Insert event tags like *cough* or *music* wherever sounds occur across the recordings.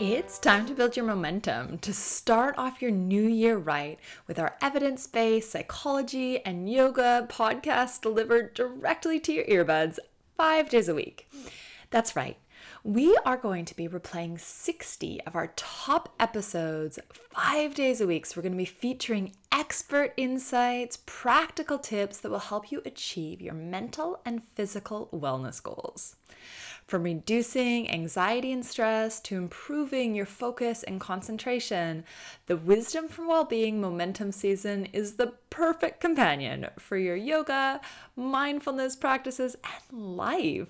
It's time to build your momentum to start off your new year right with our evidence based psychology and yoga podcast delivered directly to your earbuds five days a week. That's right. We are going to be replaying 60 of our top episodes five days a week. So, we're going to be featuring expert insights, practical tips that will help you achieve your mental and physical wellness goals. From reducing anxiety and stress to improving your focus and concentration, the Wisdom for Wellbeing Momentum Season is the perfect companion for your yoga, mindfulness practices, and life.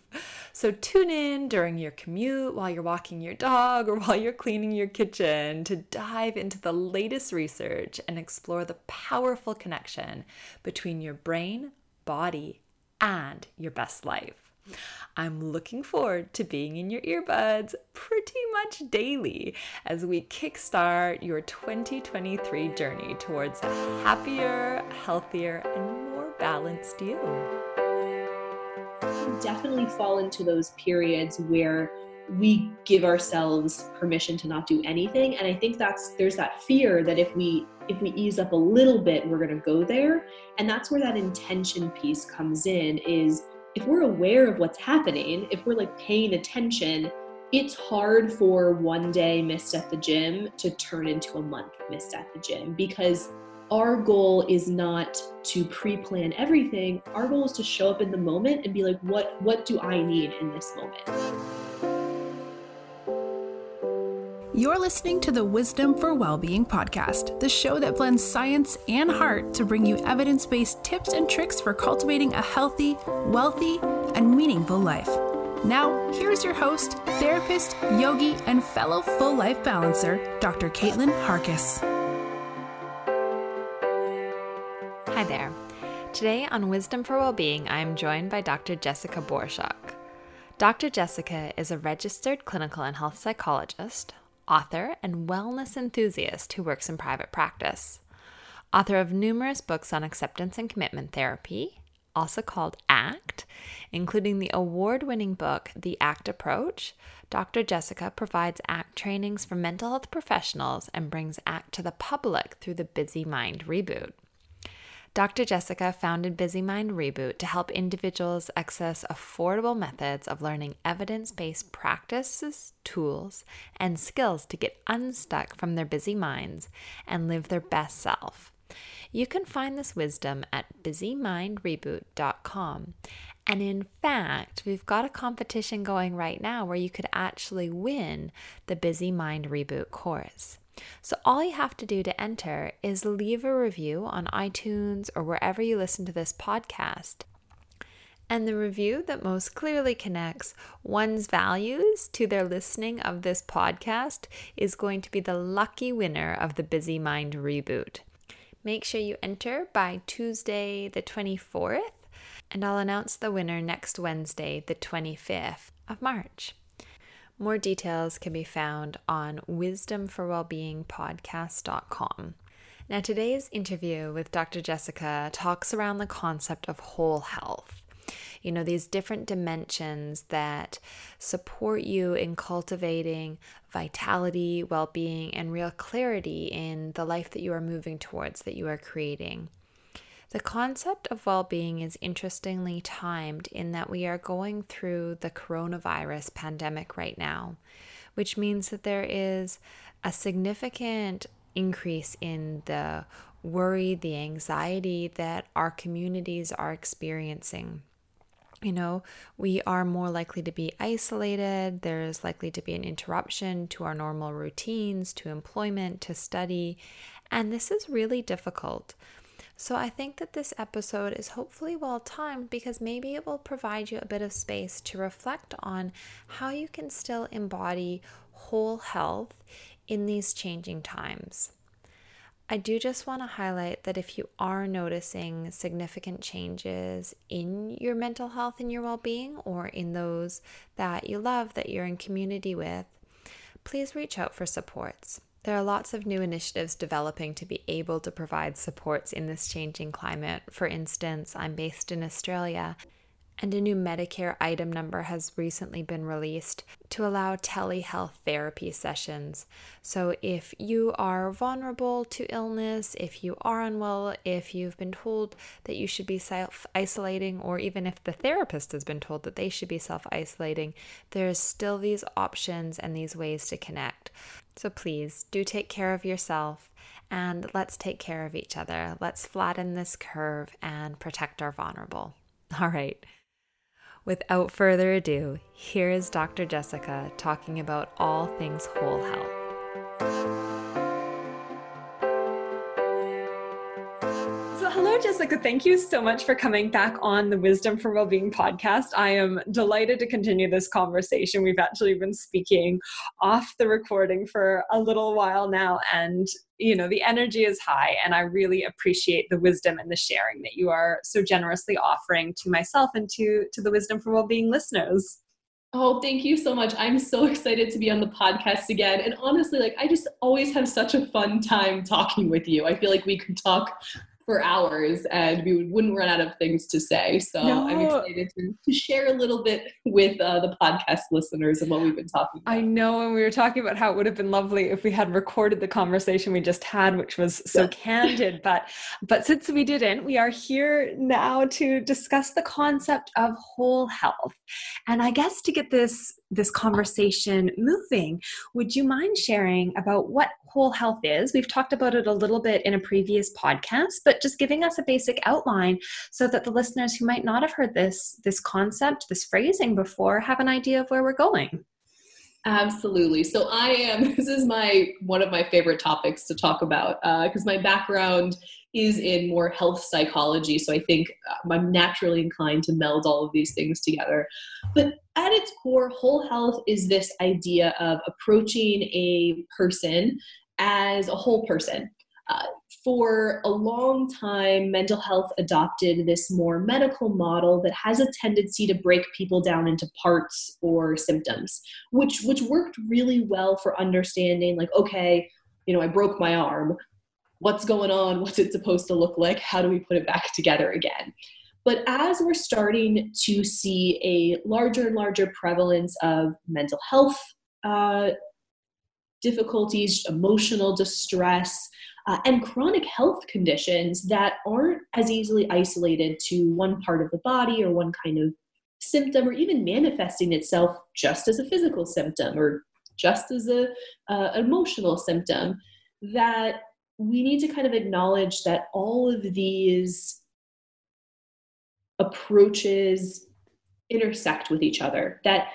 So tune in during your commute, while you're walking your dog, or while you're cleaning your kitchen to dive into the latest research and explore the powerful connection between your brain, body, and your best life. I'm looking forward to being in your earbuds pretty much daily as we kickstart your 2023 journey towards a happier, healthier, and more balanced you. Definitely fall into those periods where we give ourselves permission to not do anything and i think that's there's that fear that if we if we ease up a little bit we're going to go there and that's where that intention piece comes in is if we're aware of what's happening, if we're like paying attention, it's hard for one day missed at the gym to turn into a month missed at the gym because our goal is not to pre-plan everything. Our goal is to show up in the moment and be like, what what do I need in this moment? You're listening to the Wisdom for Wellbeing podcast, the show that blends science and heart to bring you evidence based tips and tricks for cultivating a healthy, wealthy, and meaningful life. Now, here's your host, therapist, yogi, and fellow full life balancer, Dr. Kaitlin Harkess. Hi there. Today on Wisdom for Wellbeing, I am joined by Dr. Jessica Borushok. Dr. Jessica is a registered clinical and health psychologist, author, and wellness enthusiast who works in private practice. Author of numerous books on acceptance and commitment therapy, also called ACT, including the award winning book, The ACT Approach, Dr. Jessica provides ACT trainings for mental health professionals and brings ACT to the public through the Busy Mind Reboot. Dr. Jessica founded Busy Mind Reboot to help individuals access affordable methods of learning evidence based practices, tools, and skills to get unstuck from their busy minds and live their best self. You can find this wisdom at busymindreboot.com. And in fact, we've got a competition going right now where you could actually win the Busy Mind Reboot course. So, all you have to do to enter is leave a review on iTunes or wherever you listen to this podcast. And the review that most clearly connects one's values to their listening of this podcast is going to be the lucky winner of the Busy Mind Reboot. Make sure you enter by Tuesday, the 24th, and I'll announce the winner next Wednesday, the 25th of March. More details can be found on wisdomforwellbeingpodcast.com. Now, today's interview with Dr. Jessica talks around the concept of whole health. You know, these different dimensions that support you in cultivating vitality, well being, and real clarity in the life that you are moving towards, that you are creating. The concept of well being is interestingly timed in that we are going through the coronavirus pandemic right now, which means that there is a significant increase in the worry, the anxiety that our communities are experiencing. You know, we are more likely to be isolated. There's likely to be an interruption to our normal routines, to employment, to study. And this is really difficult. So I think that this episode is hopefully well timed because maybe it will provide you a bit of space to reflect on how you can still embody whole health in these changing times. I do just want to highlight that if you are noticing significant changes in your mental health and your well being, or in those that you love, that you're in community with, please reach out for supports. There are lots of new initiatives developing to be able to provide supports in this changing climate. For instance, I'm based in Australia, And a new Medicare item number has recently been released to allow telehealth therapy sessions. So, if you are vulnerable to illness, if you are unwell, if you've been told that you should be self isolating, or even if the therapist has been told that they should be self isolating, there's still these options and these ways to connect. So, please do take care of yourself and let's take care of each other. Let's flatten this curve and protect our vulnerable. *laughs* All right. Without further ado, here is Dr. Jessica talking about all things whole health. Jessica. Thank you so much for coming back on the Wisdom for Wellbeing podcast. I am delighted to continue this conversation. We've actually been speaking off the recording for a little while now, and you know, the energy is high, and I really appreciate the wisdom and the sharing that you are so generously offering to myself and to, to the Wisdom for Wellbeing listeners. Oh, thank you so much. I'm so excited to be on the podcast again. And honestly, like I just always have such a fun time talking with you. I feel like we could talk for hours and we wouldn't run out of things to say. So no. I'm excited to, to, share a little bit with uh, the podcast listeners of what we've been talking about. I know, and we were talking about how it would have been lovely if we had recorded the conversation we just had, which was so candid. But but since we didn't, we are here now to discuss the concept of whole health. And I guess to get this this conversation moving, would you mind sharing about what whole health is? We've talked about it a little bit in a previous podcast, but just giving us a basic outline so that the listeners who might not have heard this this concept, this phrasing before, have an idea of where we're going. Absolutely. So I am. *laughs* This is my one of my favorite topics to talk about because uh, my background is in more health psychology. So I think uh, I'm naturally inclined to meld all of these things together. But at its core, whole health is this idea of approaching a person as a whole person. Uh, for a long time, mental health adopted this more medical model that has a tendency to break people down into parts or symptoms, which which worked really well for understanding, like, okay, you know, I broke my arm. What's going on? What's it supposed to look like? How do we put it back together again? But as we're starting to see a larger and larger prevalence of mental health uh, difficulties, emotional distress, uh, and chronic health conditions that aren't as easily isolated to one part of the body or one kind of symptom or even manifesting itself just as a physical symptom or just as a uh, emotional symptom that we need to kind of acknowledge that all of these approaches intersect with each other that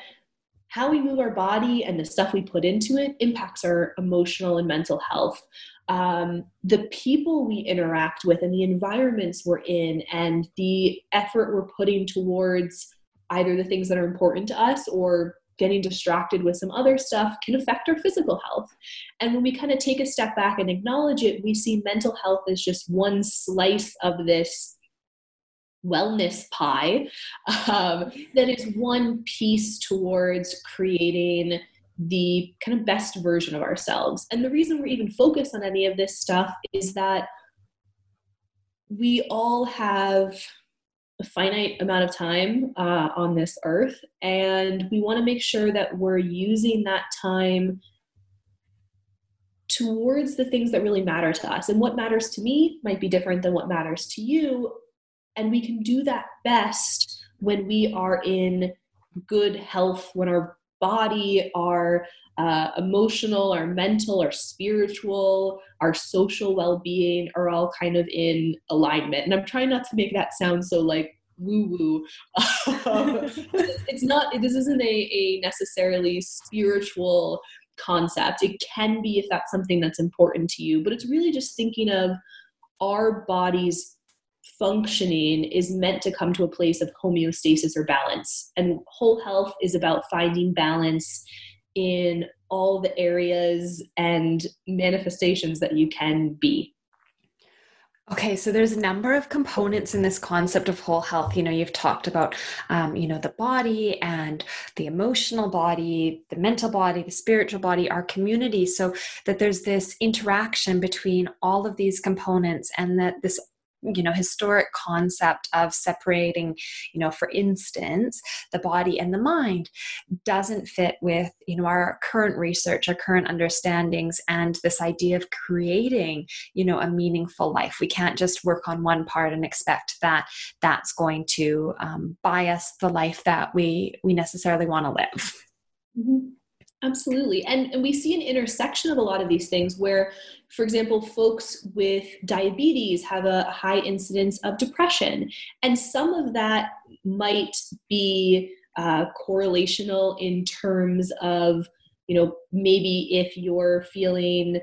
how we move our body and the stuff we put into it impacts our emotional and mental health um, the people we interact with and the environments we're in and the effort we're putting towards either the things that are important to us or getting distracted with some other stuff can affect our physical health. And when we kind of take a step back and acknowledge it, we see mental health as just one slice of this wellness pie um, that is one piece towards creating the kind of best version of ourselves. And the reason we're even focused on any of this stuff is that we all have a finite amount of time uh, on this earth, and we want to make sure that we're using that time towards the things that really matter to us. And what matters to me might be different than what matters to you. And we can do that best when we are in good health, when our body, our uh, emotional, our mental, our spiritual, our social well being are all kind of in alignment. And I'm trying not to make that sound so like woo woo. *laughs* it's not, this isn't a, a necessarily spiritual concept. It can be if that's something that's important to you, but it's really just thinking of our bodies functioning is meant to come to a place of homeostasis or balance. And whole health is about finding balance in all the areas and manifestations that you can be. Okay, so there's a number of components in this concept of whole health. You know, you've talked about, um, you know, the body and the emotional body, the mental body, the spiritual body, our community. So that there's this interaction between all of these components, and that this you know historic concept of separating you know for instance the body and the mind doesn't fit with you know our current research our current understandings and this idea of creating you know a meaningful life we can't just work on one part and expect that that's going to um, us the life that we we necessarily want to live mm-hmm. Absolutely. And, and we see an intersection of a lot of these things where, for example, folks with diabetes have a high incidence of depression. And some of that might be uh, correlational in terms of, you know, maybe if you're feeling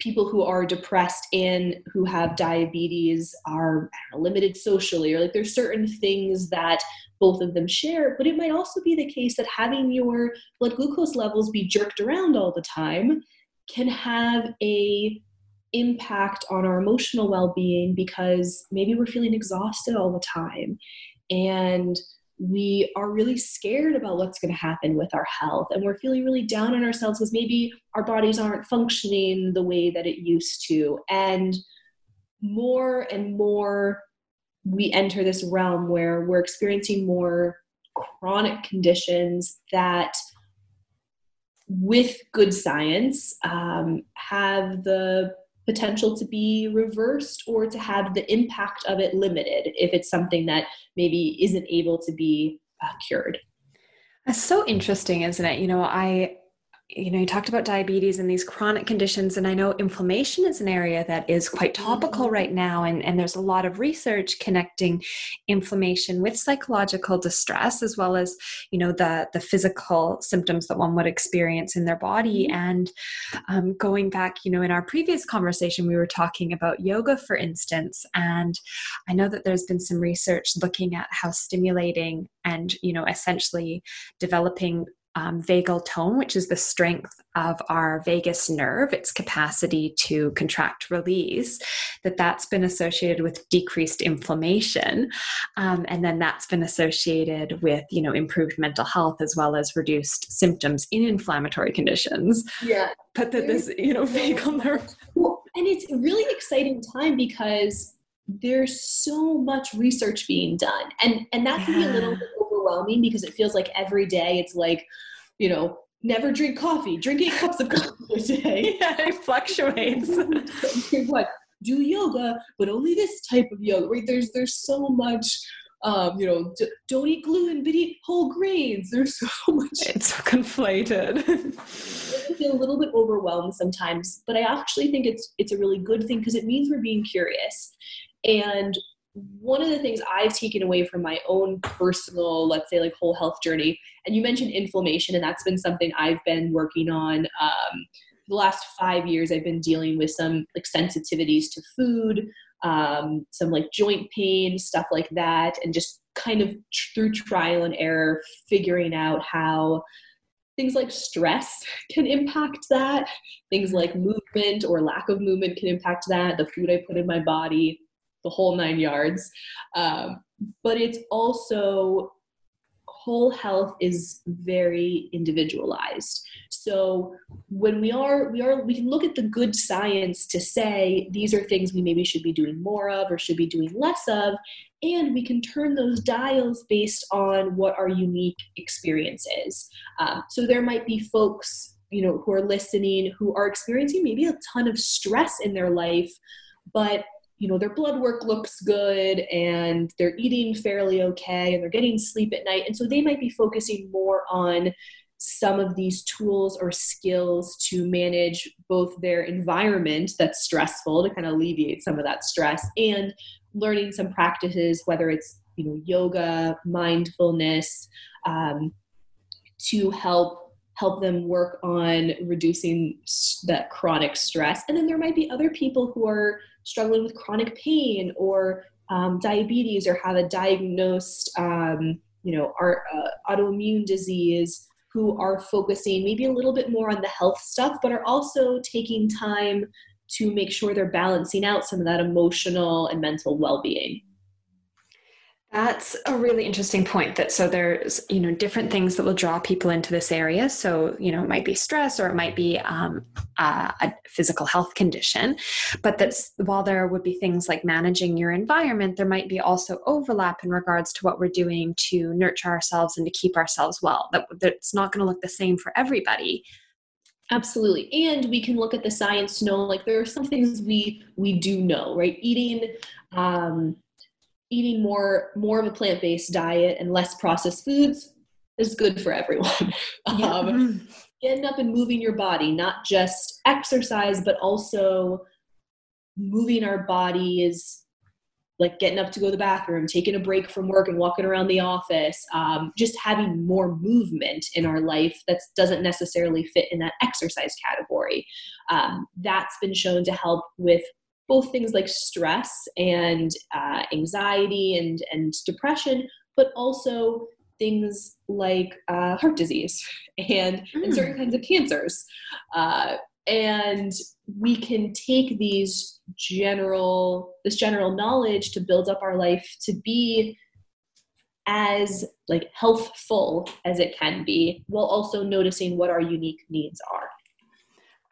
people who are depressed and who have diabetes are know, limited socially or like there's certain things that both of them share but it might also be the case that having your blood glucose levels be jerked around all the time can have a impact on our emotional well-being because maybe we're feeling exhausted all the time. And we are really scared about what's going to happen with our health and we're feeling really down on ourselves because maybe our bodies aren't functioning the way that it used to. And more and more we enter this realm where we're experiencing more chronic conditions that with good science um, have the potential to be reversed or to have the impact of it limited if it's something that maybe isn't able to be uh, cured. That's so interesting, isn't it? You know, I you know, you talked about diabetes and these chronic conditions, and I know inflammation is an area that is quite topical mm-hmm. right now, and, and there's a lot of research connecting inflammation with psychological distress, as well as, you know, the the physical symptoms that one would experience in their body. Mm-hmm. And um, going back, you know, in our previous conversation, we were talking about yoga, for instance, and I know that there's been some research looking at how stimulating and, you know, essentially developing um, vagal tone, which is the strength of our vagus nerve, its capacity to contract release, that that's been associated with decreased inflammation, um, and then that's been associated with you know improved mental health as well as reduced symptoms in inflammatory conditions. Yeah, but that this you know vagal nerve. Well, and it's a really exciting time because there's so much research being done and and that can yeah. be a little bit overwhelming because it feels like every day it's like, you know, never drink coffee, drink eight cups of coffee a day. *laughs* Yeah, it fluctuates. *laughs* what? Do yoga, but only this type of yoga. Right? There's there's so much. Um, you know, d- don't eat gluten, but eat whole grains. There's *laughs* so much. It's conflated. I feel a little bit overwhelmed sometimes, but I actually think it's it's a really good thing because it means we're being curious. And one of the things I've taken away from my own personal, let's say, like whole health journey, and you mentioned inflammation, and that's been something I've been working on. Um, the last five years, I've been dealing with some like sensitivities to food, um, some like joint pain, stuff like that, and just kind of through trial and error, figuring out how things like stress *laughs* can impact that, things like movement or lack of movement can impact that, the food I put in my body the whole nine yards. Um, but it's also whole health is very individualized so when we are we are we can look at the good science to say these are things we maybe should be doing more of or should be doing less of and we can turn those dials based on what our unique experience is um, so there might be folks you know who are listening who are experiencing maybe a ton of stress in their life but you know their blood work looks good and they're eating fairly okay and they're getting sleep at night. And so they might be focusing more on some of these tools or skills to manage both their environment that's stressful to kind of alleviate some of that stress and learning some practices whether it's you know yoga mindfulness um, to help help them work on reducing that chronic stress. And then there might be other people who are struggling with chronic pain or um, diabetes or have a diagnosed um, you know our uh, autoimmune disease who are focusing maybe a little bit more on the health stuff but are also taking time to make sure they're balancing out some of that emotional and mental well-being That's a really interesting point that so there's, you know, different things that will draw people into this area. So, you know, it might be stress or it might be um, a, a physical health condition. But that's while there would be things like managing your environment, there might be also overlap in regards to what we're doing to nurture ourselves and to keep ourselves well. That, that's not going to look the same for everybody. Absolutely. And we can look at the science to know like there are some things we we do know, right? Eating um eating more more of a plant-based diet and less processed foods is good for everyone *laughs* yeah. um, getting up and moving your body not just exercise but also moving our body is like getting up to go to the bathroom taking a break from work and walking around the office um, just having more movement in our life that doesn't necessarily fit in that exercise category um, that's been shown to help with both things like stress and uh, anxiety and, and depression, but also things like uh, heart disease *laughs* and, mm. and, certain kinds of cancers. Uh, and we can take these general this general knowledge to build up our life to be as like healthful as it can be while also noticing what our unique needs are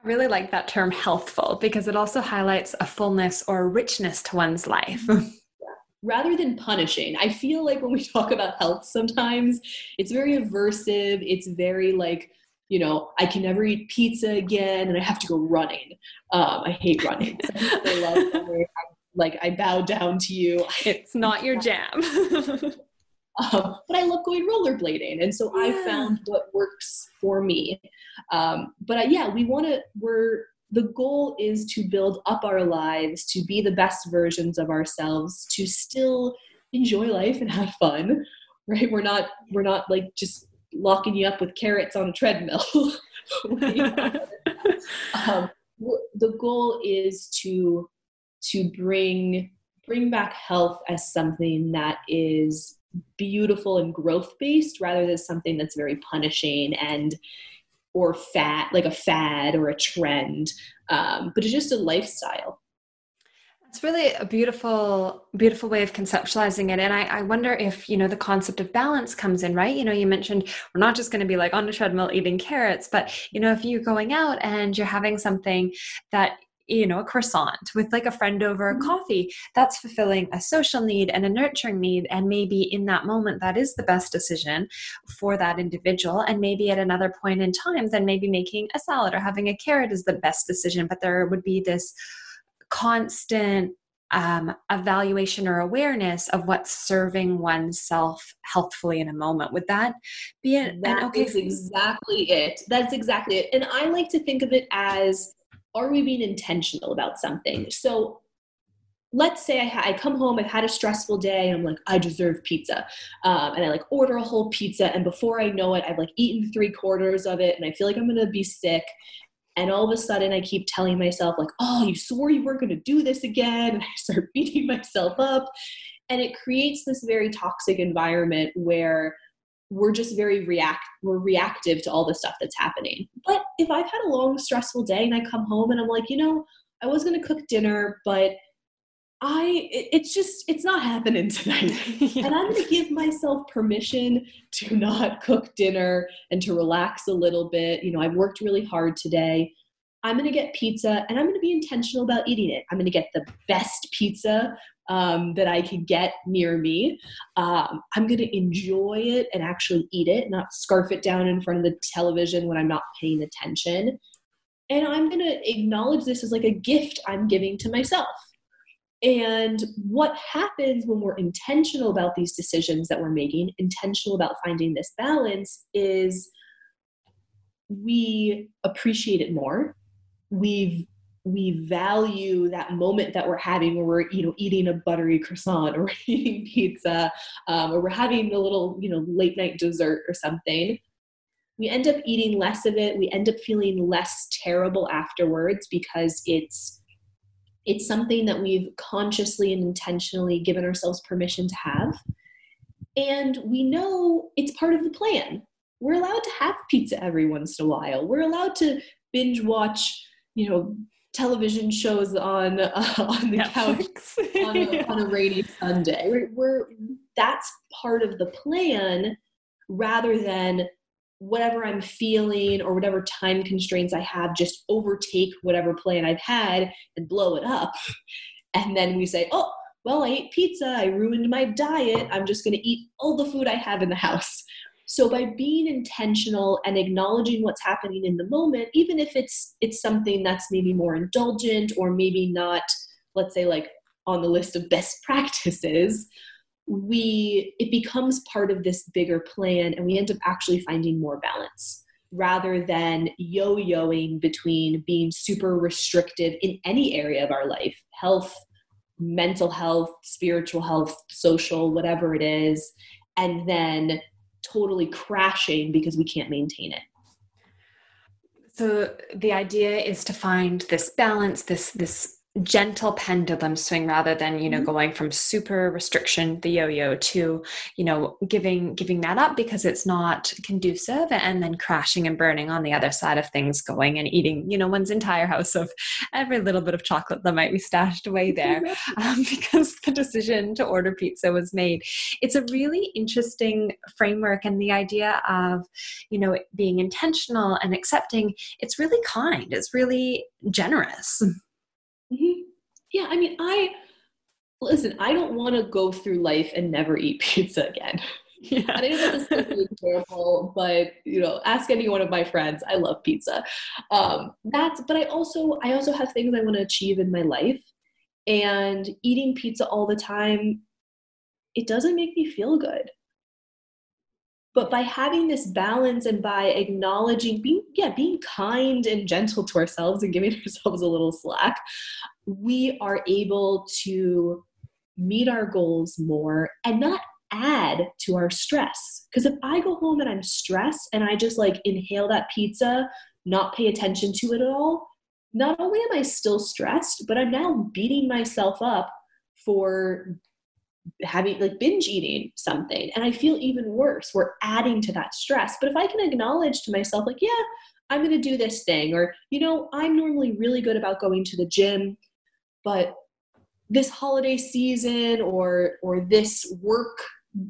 I really like that term healthful because it also highlights a fullness or a richness to one's life. *laughs* Rather than punishing, I feel like when we *laughs* talk about health sometimes, it's very aversive. It's very like, you know, I can never eat pizza again and I have to go running. Um, I hate running. *laughs* I like, I bow down to you. It's not your jam. Um, but I love going rollerblading, and so yeah. I found what works for me. Um, but uh, yeah, we want to. We're the goal is to build up our lives to be the best versions of ourselves, to still enjoy life and have fun. Right? We're not. We're not like just locking you up with carrots on a treadmill. *laughs* um, the goal is to to bring bring back health as something that is beautiful and growth based rather than something that's very punishing and or fat like a fad or a trend um, but it's just a lifestyle. It's really a beautiful beautiful way of conceptualizing it. And I, I, wonder if you know the concept of balance comes in right? You know you mentioned we're not just going to be like on a treadmill eating carrots but you know if you're going out and you're having something that you know a croissant with like a friend over a mm-hmm. coffee that's fulfilling a social need and a nurturing need and maybe in that moment that is the best decision for that individual and maybe at another point in time then maybe making a salad or having a carrot is the best decision but there would be this constant um, evaluation or awareness of what's serving oneself healthfully in a moment. Would that be it? That okay. is exactly it. That's exactly it. And I like to think of it as are we being intentional about something? So let's say I, ha- I come home, I've had a stressful day, and I'm like, I deserve pizza. Um, and I like order a whole pizza, and before I know it, I've like eaten three quarters of it, and I feel like I'm gonna be sick. And all of a sudden, I keep telling myself, like, oh, you swore you weren't gonna do this again. *laughs* And I start beating myself up. And it creates this very toxic environment where we're just very react we're reactive to all the stuff that's happening. But if i've had a long stressful day and i come home and i'm like you know i was going to cook dinner but i it, it's just it's not happening *laughs* tonight. Yeah. *laughs* and i'm going to give myself permission to not cook dinner and to relax a little bit. You know i've worked really hard today. I'm going to get pizza and i'm going to be intentional about eating it. I'm going to get the best pizza um, that I can get near me. Um, I'm going to enjoy it and actually eat it, not scarf it down in front of the television when I'm not paying attention. And I'm going to acknowledge this as like a gift I'm giving to myself. And what happens when we're intentional about these decisions that we're making, intentional about finding this balance, is we appreciate it more. We've we value that moment that we're having where we're you know eating a buttery croissant or *laughs* eating pizza um, or we're having a little you know late night dessert or something. We end up eating less of it. We end up feeling less terrible afterwards because it's it's something that we've consciously and intentionally given ourselves permission to have. And we know it's part of the plan. We're allowed to have pizza every once in a while. We're allowed to binge watch you know television shows on uh, *laughs* on the couch on a, *laughs* on a rainy Sunday. We're, we're that's part of the plan rather than whatever I'm feeling or whatever time constraints I have, just overtake whatever plan I've had and blow it up. *laughs* And then we say, oh, well, I ate pizza, I ruined my diet, I'm just gonna eat all the food I have in the house. So by being intentional and acknowledging what's happening in the moment, even if it's it's something that's maybe more indulgent or maybe not, let's say like on the list of best *laughs* practices, we it becomes part of this bigger plan and we end up actually finding more balance rather than yo-yoing between being super restrictive in any area of our life health mental health spiritual health social whatever it is and then totally crashing because we can't maintain it. So the idea is to find this balance this this gentle pendulum swing rather than you know mm-hmm. going from super restriction the yo-yo to you know giving giving that up because it's not conducive and then crashing and burning on the other side of things going and eating you know one's entire house of every little bit of chocolate that might be stashed away there *laughs* um, because the decision to order pizza was made. It's a really interesting framework and the idea of you know being intentional and accepting it's really kind it's really generous Mm-hmm. Yeah, I mean, I listen. I don't want to go through life and never eat *laughs* pizza again. Yeah. I think that's a simple *laughs* example, but you know, ask any one of my friends. I love pizza. Um, that's, but I also, I also have things I want to achieve in my life, and eating pizza all the time, it doesn't make me feel good. But by having this balance and by acknowledging, being, yeah, being kind and gentle to ourselves and giving *laughs* ourselves a little slack, we are able to meet our goals more and not add to our stress. Because if I go home and I'm stressed and I just like inhale that pizza, not pay attention to it at all, not only am I still stressed, but I'm now beating myself up for having like binge eating something and i feel even worse. We're adding to that stress. But if i can acknowledge to myself like yeah i'm going to do this thing or you know i'm normally really good about going to the gym but this holiday season or or this work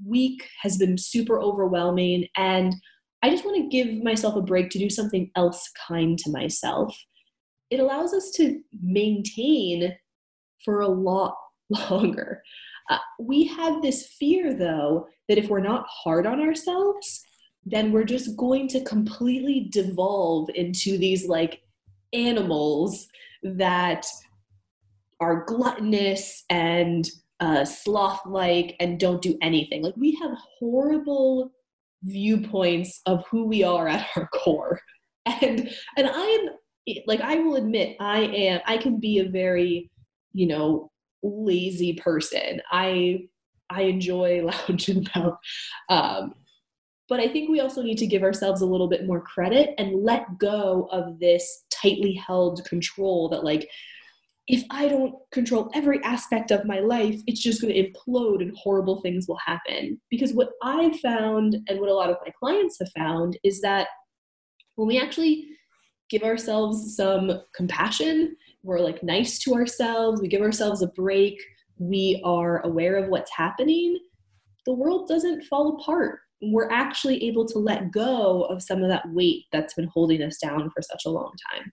week has been super overwhelming and i just want to give myself a break to do something else kind to myself it allows us to maintain for a lot *laughs* longer uh, we have this fear, though, that if we're not hard on ourselves, then we're just going to completely devolve into these like animals that are gluttonous and uh, sloth like and don't do anything. Like we have horrible viewpoints of who we are at our core. And and I am like I will admit I am I can be a very, you know, lazy person. I I enjoy *laughs* lounging about. Um, but I think we also need to give ourselves a little bit more credit and let go of this tightly held control that, like, if I don't control every aspect of my life, it's just going to implode and horrible things will happen. Because what I've found and what a lot of my clients have found is that when we actually give ourselves some compassion we're like nice to ourselves, we give ourselves a break, we are aware of what's happening, the world doesn't fall apart. We're actually able to let go of some of that weight that's been holding us down for such a long time.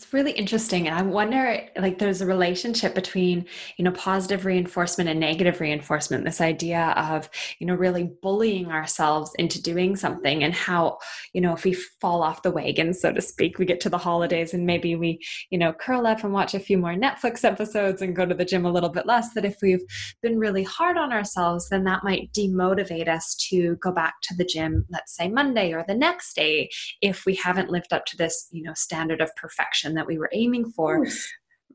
It's really interesting. And I wonder, like, there's a relationship between, you know, positive reinforcement and negative reinforcement, this idea of, you know, really bullying ourselves into doing something and how, you know, if we fall off the wagon, so to speak, we get to the holidays and maybe we, you know, curl up and watch a few more Netflix episodes and go to the gym a little bit less. That if we've been really hard on ourselves, then that might demotivate us to go back to the gym, let's say Monday or the next day, if we haven't lived up to this, you know, standard of perfection that we were aiming for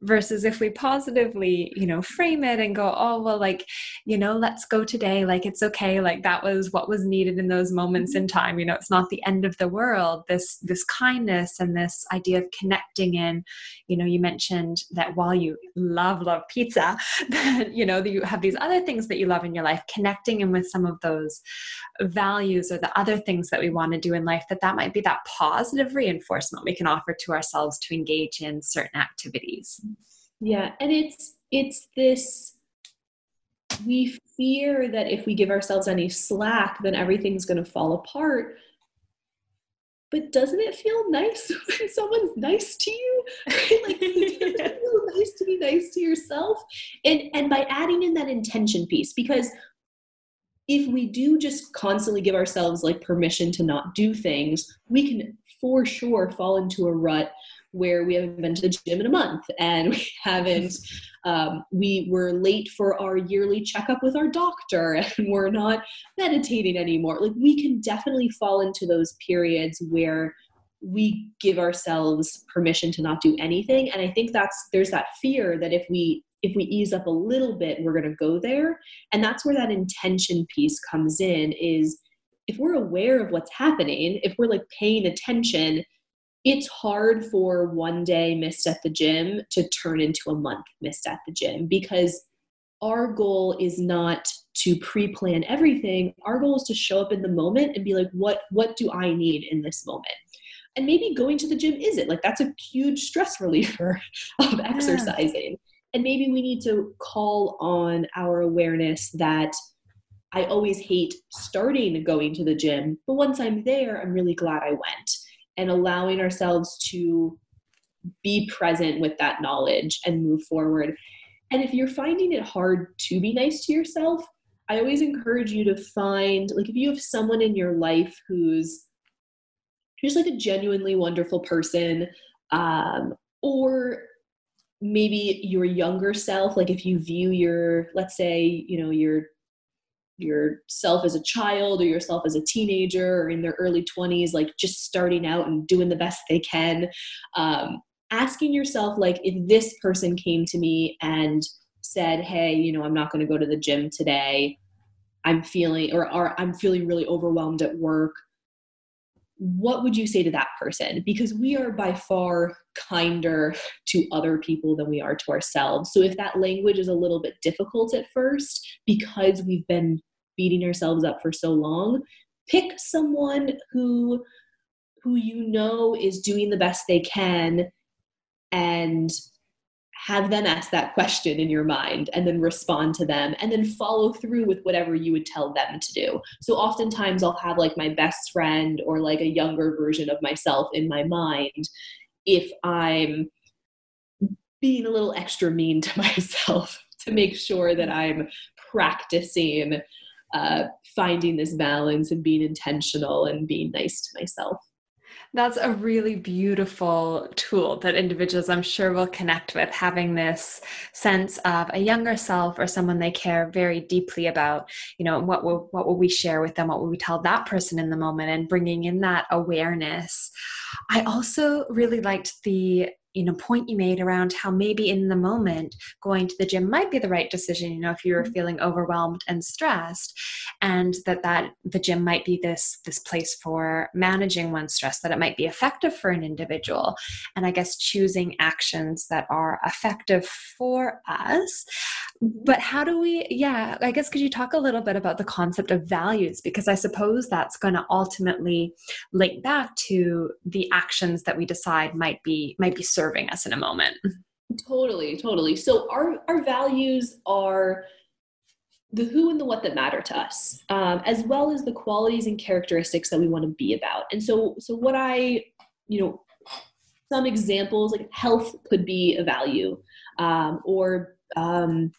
versus if we positively you know frame it and go oh well like you know let's go today like it's okay like that was what was needed in those moments mm-hmm. in time. You know it's not the end of the world this this kindness and this idea of connecting in. You know you mentioned that while you love love pizza *laughs* that you know you have these other things that you love in your life connecting in with some of those values or the other things that we want to do in life that that might be that positive reinforcement we can offer to ourselves to engage in certain activities yeah and it's it's this we fear that if we give ourselves any slack then everything's going to fall apart but doesn't it feel nice *laughs* when someone's nice to you right? like it feel *laughs* nice to be nice to yourself and and by adding in that intention piece because if we do just constantly give ourselves like permission to not do things we can for sure fall into a rut where we haven't been to the gym in a month and we *laughs* haven't um, we were late for our yearly checkup with our doctor *laughs* and we're not meditating anymore. Like we can definitely fall into those periods where we give ourselves permission to not do anything. And i think that's there's that fear that if we if we ease up a little bit we're going to go there. And that's where that intention piece comes in is if we're aware of what's happening if we're like paying attention it's hard for one day missed at the gym to turn into a month missed at the gym because our goal is not to pre-plan everything. Our goal is to show up in the moment and be like what what do i need in this moment? And maybe going to the gym is it like that's a huge stress *laughs* reliever of exercising. Yeah. and maybe we need to call on our awareness that i always hate starting going to the gym but once i'm there i'm really glad i went and allowing ourselves to be present with that knowledge and move forward. And if you're finding it hard to be nice to yourself, I always encourage you to find, like, if you have someone in your life who's just like a genuinely wonderful person, um, or maybe your younger self, like if you view your, let's say, you know, your yourself as a child or yourself as a teenager or in their early 20s like just starting out and doing the best they can um, asking yourself like if this person came to me and said hey you know i'm not going to go to the gym today. I'm feeling or, or i'm feeling really overwhelmed at work what would you say to that person? Because we are by far kinder to other people than we are to ourselves so if that language is a little bit difficult at first because we've been beating ourselves up for so long pick someone who who you know is doing the best they can and have them ask that question in your mind and then respond to them and then follow through with whatever you would tell them to do. So oftentimes I'll have like my best friend or like a younger version of myself in my mind if I'm being a little extra mean to *laughs* myself to make sure that I'm practicing uh, finding this balance and being intentional and being nice to myself. That's a really beautiful tool that individuals, I'm sure, will connect with having this sense of a younger self or someone they care very deeply about. You know, what will what will we share with them? What will we tell that person in the moment? And bringing in that awareness. I also really liked the you know point you made around how maybe in the moment going to the gym might be the right decision you know if you're mm-hmm. feeling overwhelmed and stressed and that that the gym might be this this place for managing one's stress that it might be effective for an individual and i guess choosing actions that are effective for us but how do we yeah i guess could you talk a little bit about the concept of values because i suppose that's going to ultimately link back to the actions that we decide might be might be serving us in a moment. Totally, totally. So our our values are the who and the what that matter to us, um, as well as the qualities and characteristics that we want to be about. And so, so what I, you know, some examples like health could be a value, um, or um,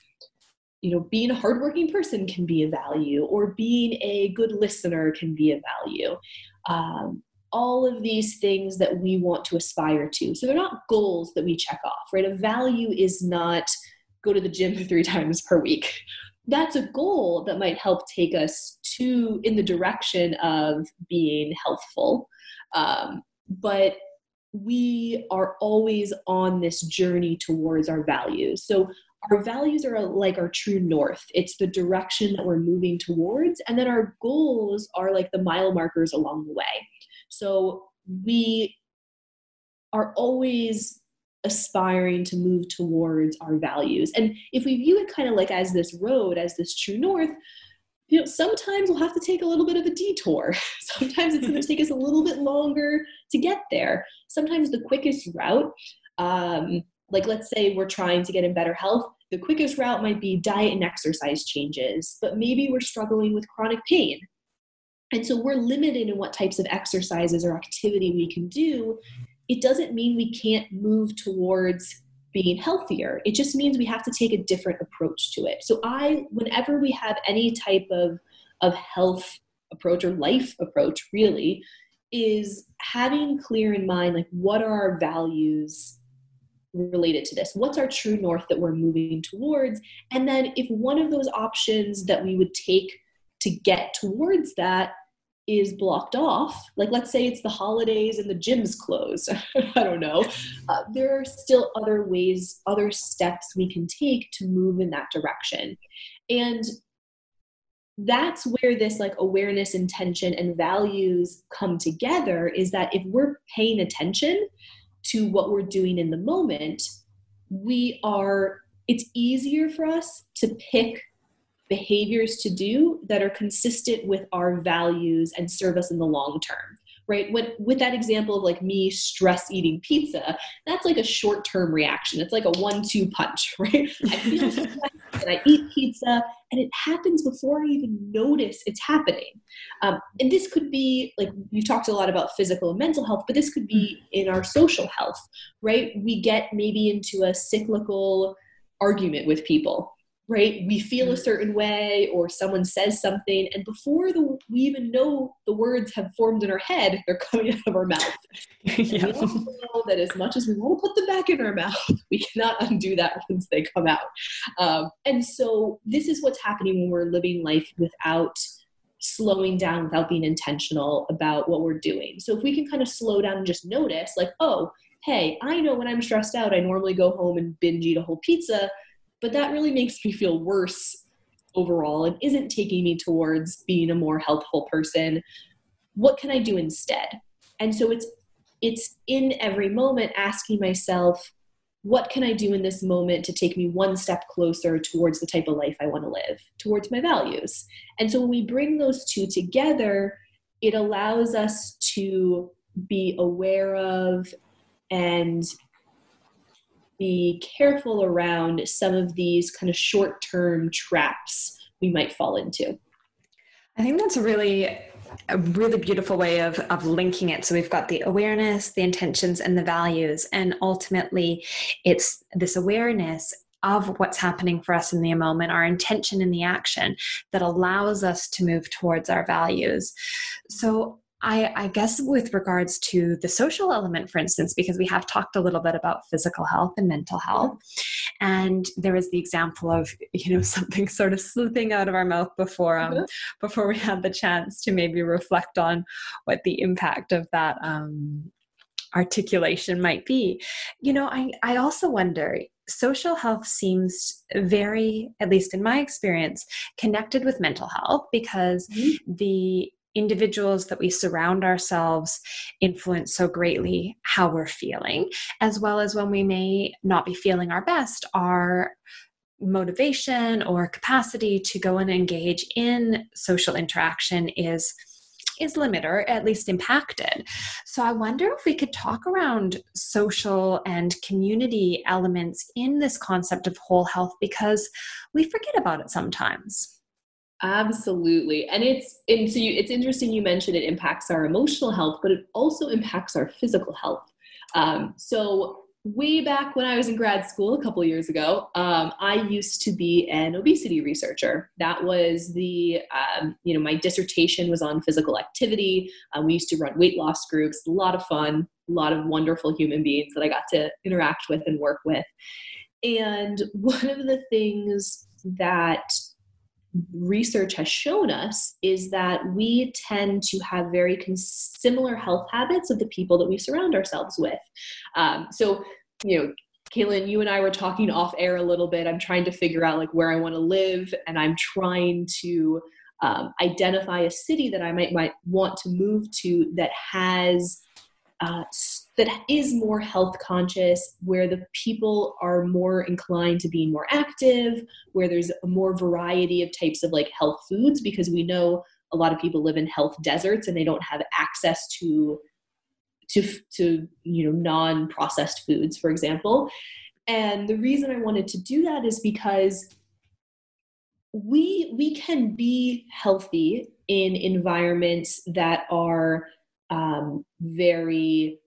you know, being a hardworking person can be a value, or being a good listener can be a value. Um, all of these things that we want to aspire to. So they're not goals that we check off, right? A value is not go to the gym *laughs* three times per week. That's a goal that might help take us to in the direction of being healthful. Um, but we are always on this journey towards our values. So our values are like our true north. It's the direction that we're moving towards. And then our goals are like the mile markers along the way. So we are always aspiring to move towards our values. And if we view it kind of like as this road, as this true north, you know, sometimes we'll have to take a little bit of a detour. *laughs* Sometimes it's going *laughs* to take us a little bit longer to get there. Sometimes the quickest route, um, like let's say we're trying to get in better health, the quickest route might be diet and exercise changes, but maybe we're struggling with chronic pain. And so we're limited in what types of exercises or activity we can do. It doesn't mean we can't move towards being healthier. It just means we have to take a different approach to it. So I whenever we have any type of of health approach or life approach really is having clear in mind like what are our values related to this? What's our true north that we're moving towards? And then if one of those options that we would take to get towards that is blocked off, like let's say it's the holidays and the gym's closed, *laughs* I don't know, uh, there are still other ways, other steps we can take to move in that direction. And that's where this like awareness, intention, and values come together is that if we're paying attention to what we're doing in the moment, we are, it's easier for us to pick behaviors to do that are consistent with our values and serve us in the long term right? With that example of like me stress eating pizza that's like a short term reaction. It's like a one two punch *laughs* right? I feel stressed *laughs* and i eat pizza and it happens before i even notice it's happening. Um, and this could be like we've talked a lot about physical and mental health but this could be in our social health right? We get maybe into a cyclical argument with people right we feel a mm-hmm. certain way or someone says something and before the, we even know the words have formed in our head they're *laughs* coming out of our mouth *laughs* yeah. we know that as much as we want to put them back in our mouth *laughs* we cannot undo that once they come out um, and so this is what's happening when we're living life without slowing down without being intentional about what we're doing so if we can kind of slow down and just notice like oh hey i know when i'm stressed out i normally go home and binge eat a whole pizza but that really makes me feel worse overall. And isn't taking me towards being a more healthful person. What can i do instead? And so it's it's in every moment asking myself what can i do in this moment to take me one step closer towards the type of life i want to live towards my values? And so when we bring those two together it allows us to be aware of and be careful around some of these kind of short term traps we might fall into. I think that's a really a really beautiful way of, of linking it. So we've got the awareness, the intentions, and the values. And ultimately, it's this awareness of what's happening for us in the moment, our intention in the action that allows us to move towards our values. So I, I, guess with regards to the social element, for instance, because we have talked a little bit about physical health and mental health, and there was the example of you know *laughs* something sort of slipping out of our mouth before um, mm-hmm. before we had the chance to maybe reflect on what the impact of that um, articulation might be. You know, I I also wonder social health seems very, at least in my experience, connected with mental health because mm-hmm. the individuals that we surround ourselves influence so greatly how we're feeling, as well as when we may not be feeling our best, our motivation or capacity to go and engage in social interaction is is limited or at least impacted. So I wonder if we could talk around social and community elements in this concept of whole health because we forget about it sometimes. Absolutely. And it's and so you, it's interesting you mentioned it impacts our emotional health, but it also impacts our physical health. Um, so way back when I was in grad school a couple years ago, um, I used to be an obesity researcher. That was the, um, you know, my dissertation was on physical activity. Um, we used to run weight loss groups, a lot of fun, a lot of wonderful human beings that I got to interact with and work with. And one of the things that research has shown us is that we tend to have very similar health habits of the people that we surround ourselves with. Um, so, you know, Kaitlin, you and I were talking off air a little bit. I'm trying to figure out like where I want to live, and I'm trying to um, identify a city that I might might want to move to that has uh, that is more health conscious, where the people are more inclined to be more active, where there's a more variety of types of like health foods, because we know a lot of people live in health deserts and they don't have access to to to you know non-processed foods for example. And the reason i wanted to do that is because we we can be healthy in environments that are um, very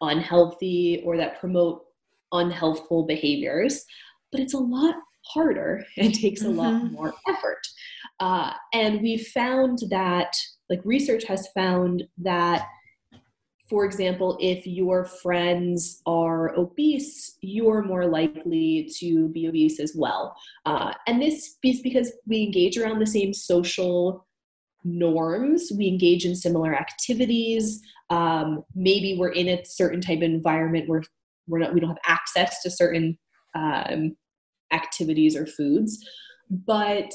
unhealthy or that promote unhealthful behaviors but it's a lot harder *laughs* and takes a mm-hmm. lot more effort uh, and we've found that like research has found that for example, if your friends are obese, you're more likely to be obese as well. Uh, and this is because we engage around the same social norms, we engage in similar activities. Um, maybe we're in a certain type of environment where we're not, we don't have access to certain um, activities or foods, but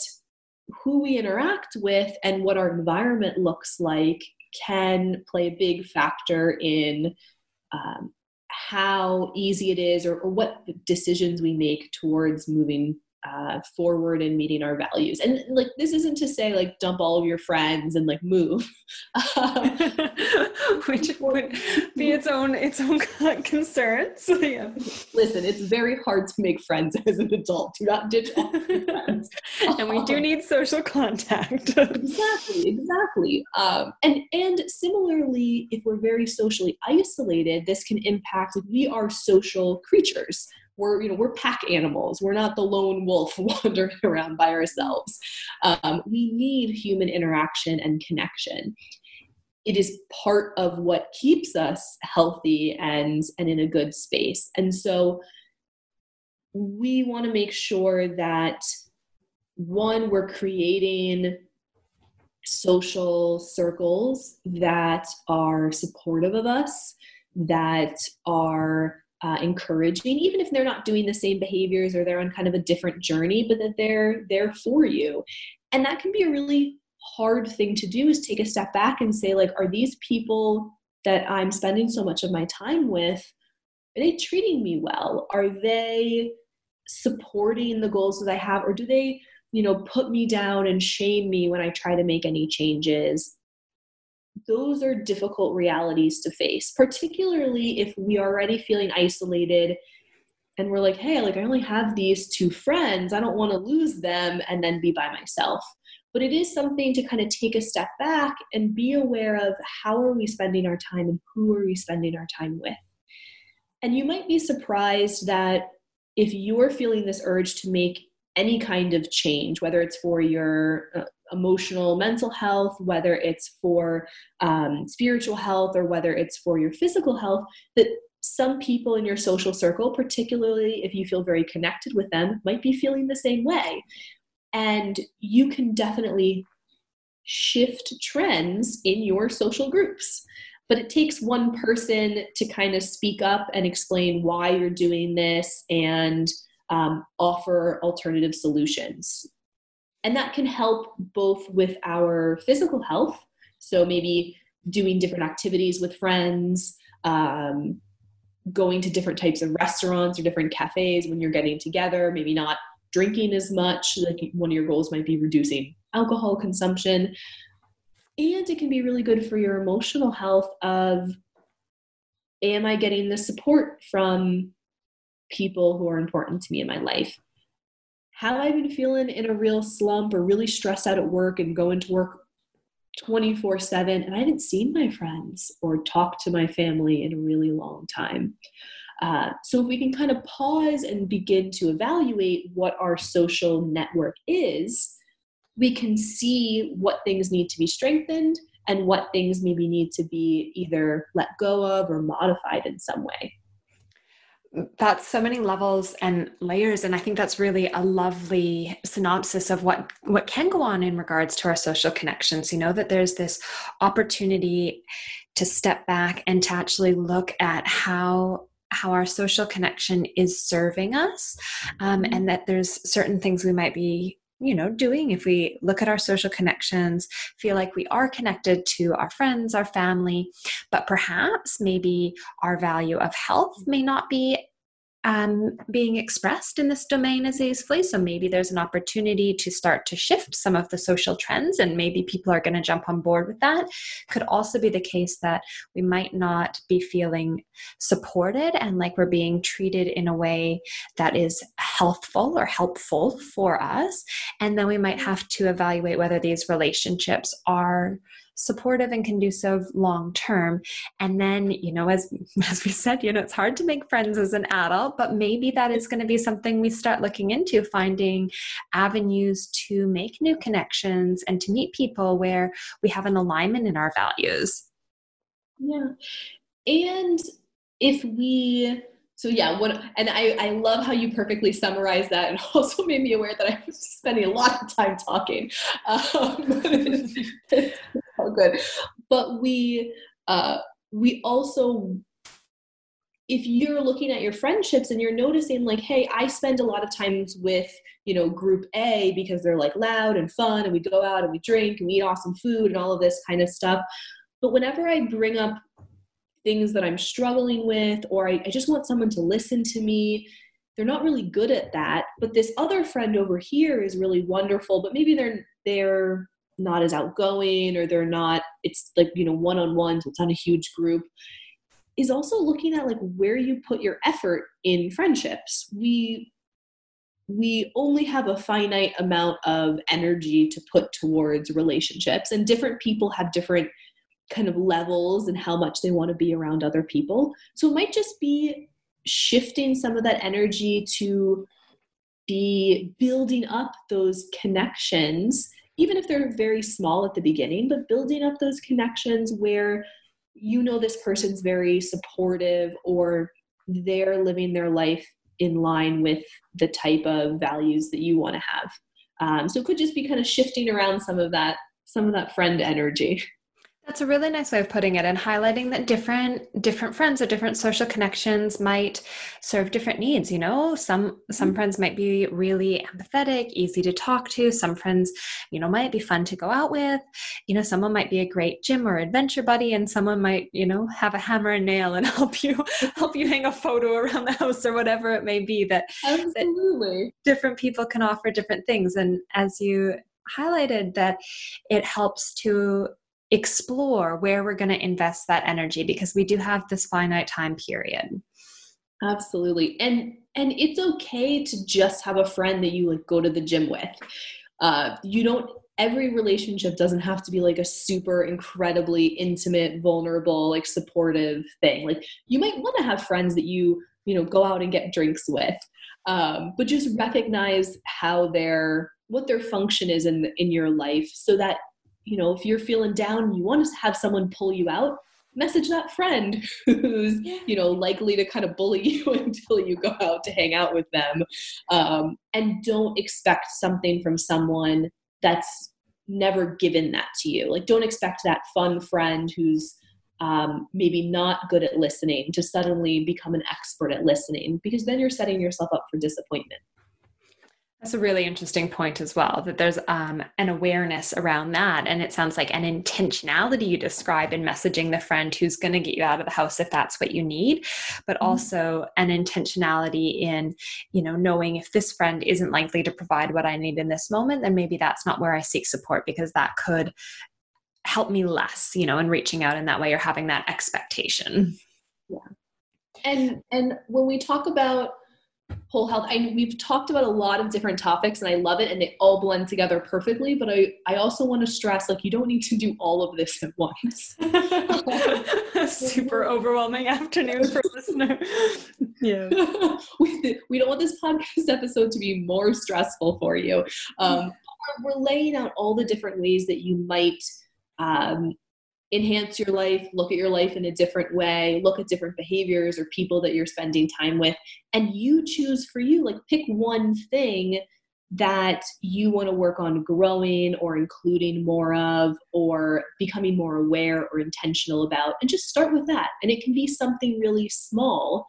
who we interact with and what our environment looks like can play a big factor in um, how easy it is or, or, what decisions we make towards moving uh, forward and meeting our values. And like, this isn't to say like dump all of your friends and like move, *laughs* which *laughs* would be its own its own *laughs* concern. So yeah. Listen, it's very hard to make friends as an adult. Do not ditch all your friends. and we do need social contact. exactly, exactly. Um, and and similarly, if we're very socially isolated, this can impact. Like, we are social creatures we're you know we're pack animals. We're not the lone wolf *laughs* wandering around by ourselves. Um, we need human interaction and connection. It is part of what keeps us healthy and and in a good space. And so we want to make sure that one we're creating social circles that are supportive of us that are uh, encouraging, even if they're not doing the same behaviors or they're on kind of a different journey, but that they're there for you. And that can be a really hard thing to do is take a step back and say, like, are these people that I'm spending so much of my time with, are they treating me well? Are they supporting the goals that I have? Or do they, you know, put me down and shame me when I try to make any changes? Those are difficult realities to face, particularly if we are already feeling isolated and we're like, hey, like I only have these two friends. I don't want to lose them and then be by myself. But it is something to kind of take a step back and be aware of how are we spending our time and who are we spending our time with. And you might be surprised that if you're feeling this urge to make any kind of change, whether it's for your uh, emotional mental health whether it's for um, spiritual health or whether it's for your physical health that some people in your social circle particularly if you feel very connected with them might be feeling the same way. And you can definitely shift trends in your social groups. But it takes one person to kind of speak up and explain why you're doing this and um, offer alternative solutions and that can help both with our physical health. So maybe doing different activities with friends, um, going to different types of restaurants or different cafes when you're getting together, maybe not drinking as much. Like one of your goals might be reducing alcohol consumption. And it can be really good for your emotional health of am I getting the support from people who are important to me in my life? Have I been feeling in a real slump or really stressed out at work and going to work 24 7 and I haven't seen my friends or talked to my family in a really long time. Uh, so, if we can kind of pause and begin to evaluate what our social network is, we can see what things need to be strengthened and what things maybe need to be either let go of or modified in some way. That's so many levels and layers and i think that's really a lovely synopsis of what what can go on in regards to our social connections you know that there's this opportunity to step back and to actually look at how how our social connection is serving us um, mm-hmm. and that there's certain things we might be you know doing if we look at our social connections feel like we are connected to our friends our family but perhaps maybe our value of health may not be um, being expressed in this domain as easily. So maybe there's an opportunity to start to shift some of the social trends, and maybe people are going to jump on board with that. Could also be the case that we might not be feeling supported and like we're being treated in a way that is healthful or helpful for us. And then we might have to evaluate whether these relationships are supportive and conducive long term. And then you know as *laughs* as we said you know it's hard to make friends as an adult but maybe that is going to be something we start looking into finding avenues to make new connections and to meet people where we have an alignment in our values. Yeah. And if we so yeah what and I, I love how you perfectly summarized that and *laughs* also made me aware that i was spending a lot of time talking. *laughs* Um, *laughs* oh good. But we uh, we also if you're looking at your friendships and you're noticing like hey i spend a lot of times with you know group a because they're like loud and fun and we go out and we drink and we eat awesome food and all of this kind of stuff. But whenever i bring up things that i'm struggling with or I, I just want someone to listen to me. They're not really good at that but this other friend over here is really wonderful but maybe they're they're not as outgoing or they're not it's like you know one-on-one so it's not a huge group is also looking at like where you put your effort in friendships. We we only have a finite amount of energy to put towards relationships and different people have different kind of levels and how much they want to be around other people so it might just be shifting some of that energy to be building up those connections even if they're very small at the beginning, but building up those connections where you know this person's very supportive or they're living their life in line with the type of values that you want to have. Um, so it could just be kind of shifting around some of that, some of that friend energy. *laughs* That's a really nice way of putting it and highlighting that different different friends or different social connections might serve different needs, you know. Some some mm-hmm. friends might be really empathetic, easy to talk to. Some friends, you know, might be fun to go out with. You know, someone might be a great gym or adventure buddy and someone might, you know, have a hammer and nail and *laughs* help you help you hang a photo around the house or whatever it may be that Absolutely. That different people can offer different things and as you highlighted that it helps to explore where we're going to invest that energy because we do have this finite time period. Absolutely. And and it's okay to just have a friend that you like go to the gym with. Uh you don't every relationship doesn't have to be like a super incredibly intimate vulnerable like supportive thing. Like you might want to have friends that you you know go out and get drinks with um, but just recognize how their what their function is in in your life so that you know, if you're feeling down you want to have someone pull you out, message that friend *laughs* who's, you know, likely to kind of bully *laughs* you until you go out to hang out with them. Um, and don't expect something from someone that's never given that to you. Like, don't expect that fun friend who's um, maybe not good at listening to suddenly become an expert at listening because then you're setting yourself up for disappointment. That's a really interesting point as well, that there's um, an awareness around that. And it sounds like an intentionality you describe in messaging the friend who's going to get you out of the house if that's what you need, but mm-hmm. also an intentionality in, you know, knowing if this friend isn't likely to provide what I need in this moment, then maybe that's not where I seek support because that could help me less, you know, in reaching out in that way or having that expectation. Yeah. And and when we talk about whole health I, we've talked about a lot of different topics and i love it and they all blend together perfectly but i i also want to stress like you don't need to do all of this at once. *laughs* Super overwhelming afternoon for listener yeah. *laughs* We, we don't want this podcast episode to be more stressful for you. Um, we're laying out all the different ways that you might um, enhance your life, look at your life in a different way, look at different behaviors or people that you're spending time with, and you choose for you, like pick one thing that you want to work on growing or including more of or becoming more aware or intentional about and just start with that and it can be something really small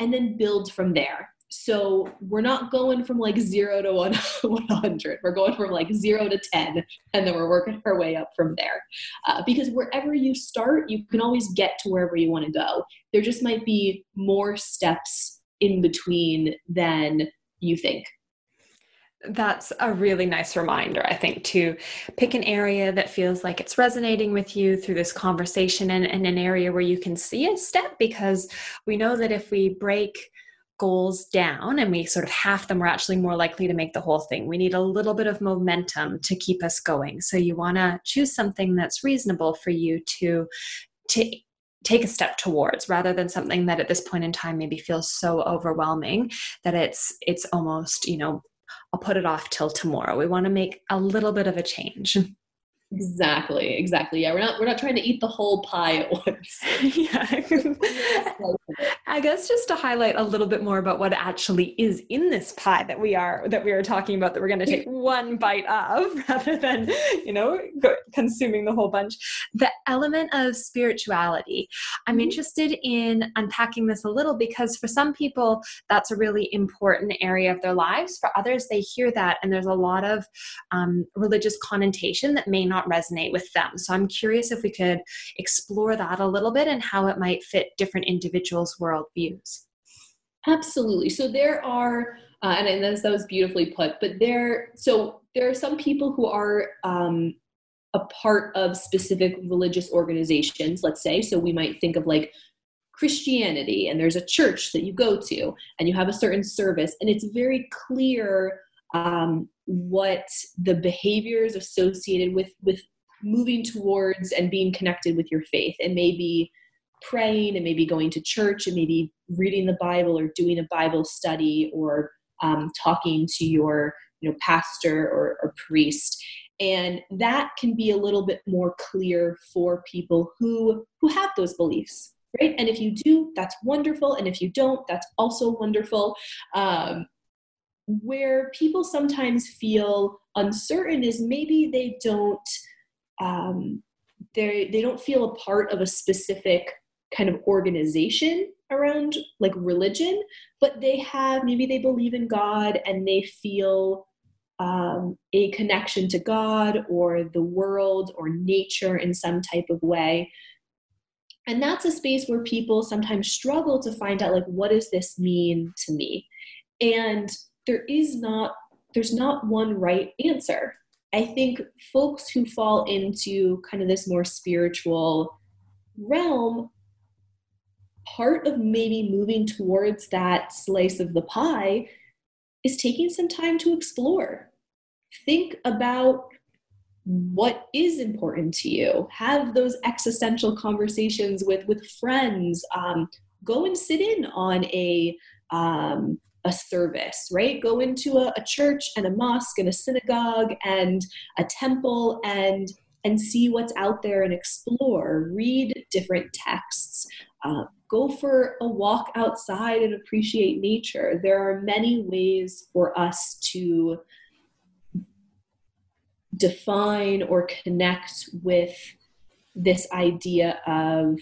and then build from there so we're not going from like zero to 100 *laughs* we're going from like zero to 10 and then we're working our way up from there. Uh, because wherever you start you can always get to wherever you want to go. There just might be more steps in between than you think. That's a really nice reminder, I think, to pick an area that feels like it's resonating with you through this conversation and, and an area where you can see a step because we know that if we break goals down and we sort of half them, we're actually more likely to make the whole thing. We need a little bit of momentum to keep us going. So you want to choose something that's reasonable for you to to take a step towards rather than something that at this point in time maybe feels so overwhelming that it's it's almost you know I'll put it off till tomorrow. We want to make a little bit of a change. Exactly, exactly. Yeah, we're not we're not trying to eat the whole pie at once. *laughs* yeah. *laughs* I guess just to highlight a little bit more about what actually is in this pie that we are that we are talking about that we're going to take one bite of *laughs* rather than, you know, consuming the whole bunch. The element of spirituality. I'm mm-hmm. interested in unpacking this a little because for some people that's a really important area of their lives. For others they hear that and there's a lot of um, religious connotation that may not not resonate with them. So I'm curious if we could explore that a little bit and how it might fit different individuals' worldviews. Absolutely. So there are, uh, and, and that was beautifully put, but there, so there are some people who are um, a part of specific religious organizations, let's say. So we might think of like Christianity, and there's a church that you go to, and you have a certain service, and it's very clear um, what the behaviors associated with with moving towards and being connected with your faith. And maybe praying and maybe going to church and maybe reading the bible or doing a bible study or um, talking to your you know pastor or, or priest. And that can be a little bit more clear for people who who have those beliefs right? And if you do that's wonderful. And if you don't that's also wonderful. Um, where people sometimes feel uncertain is maybe they don't um, they they don't feel a part of a specific kind of organization around like religion but they have maybe they believe in god and they feel um, a connection to god or the world or nature in some type of way. And that's a space where people sometimes struggle to find out like what does this mean to me? And there is not there's not one right answer. I think folks who fall into kind of this more spiritual realm part of maybe moving towards that slice of the pie is taking some time to explore. Think about what is important to you. Have those existential conversations with with friends. Um, go and sit in on a um, a service, right? Go into a, a church and a mosque and a synagogue and a temple and and see what's out there and explore. Read different texts. Uh, go for a walk outside and appreciate nature. There are many ways for us to define or connect with this idea of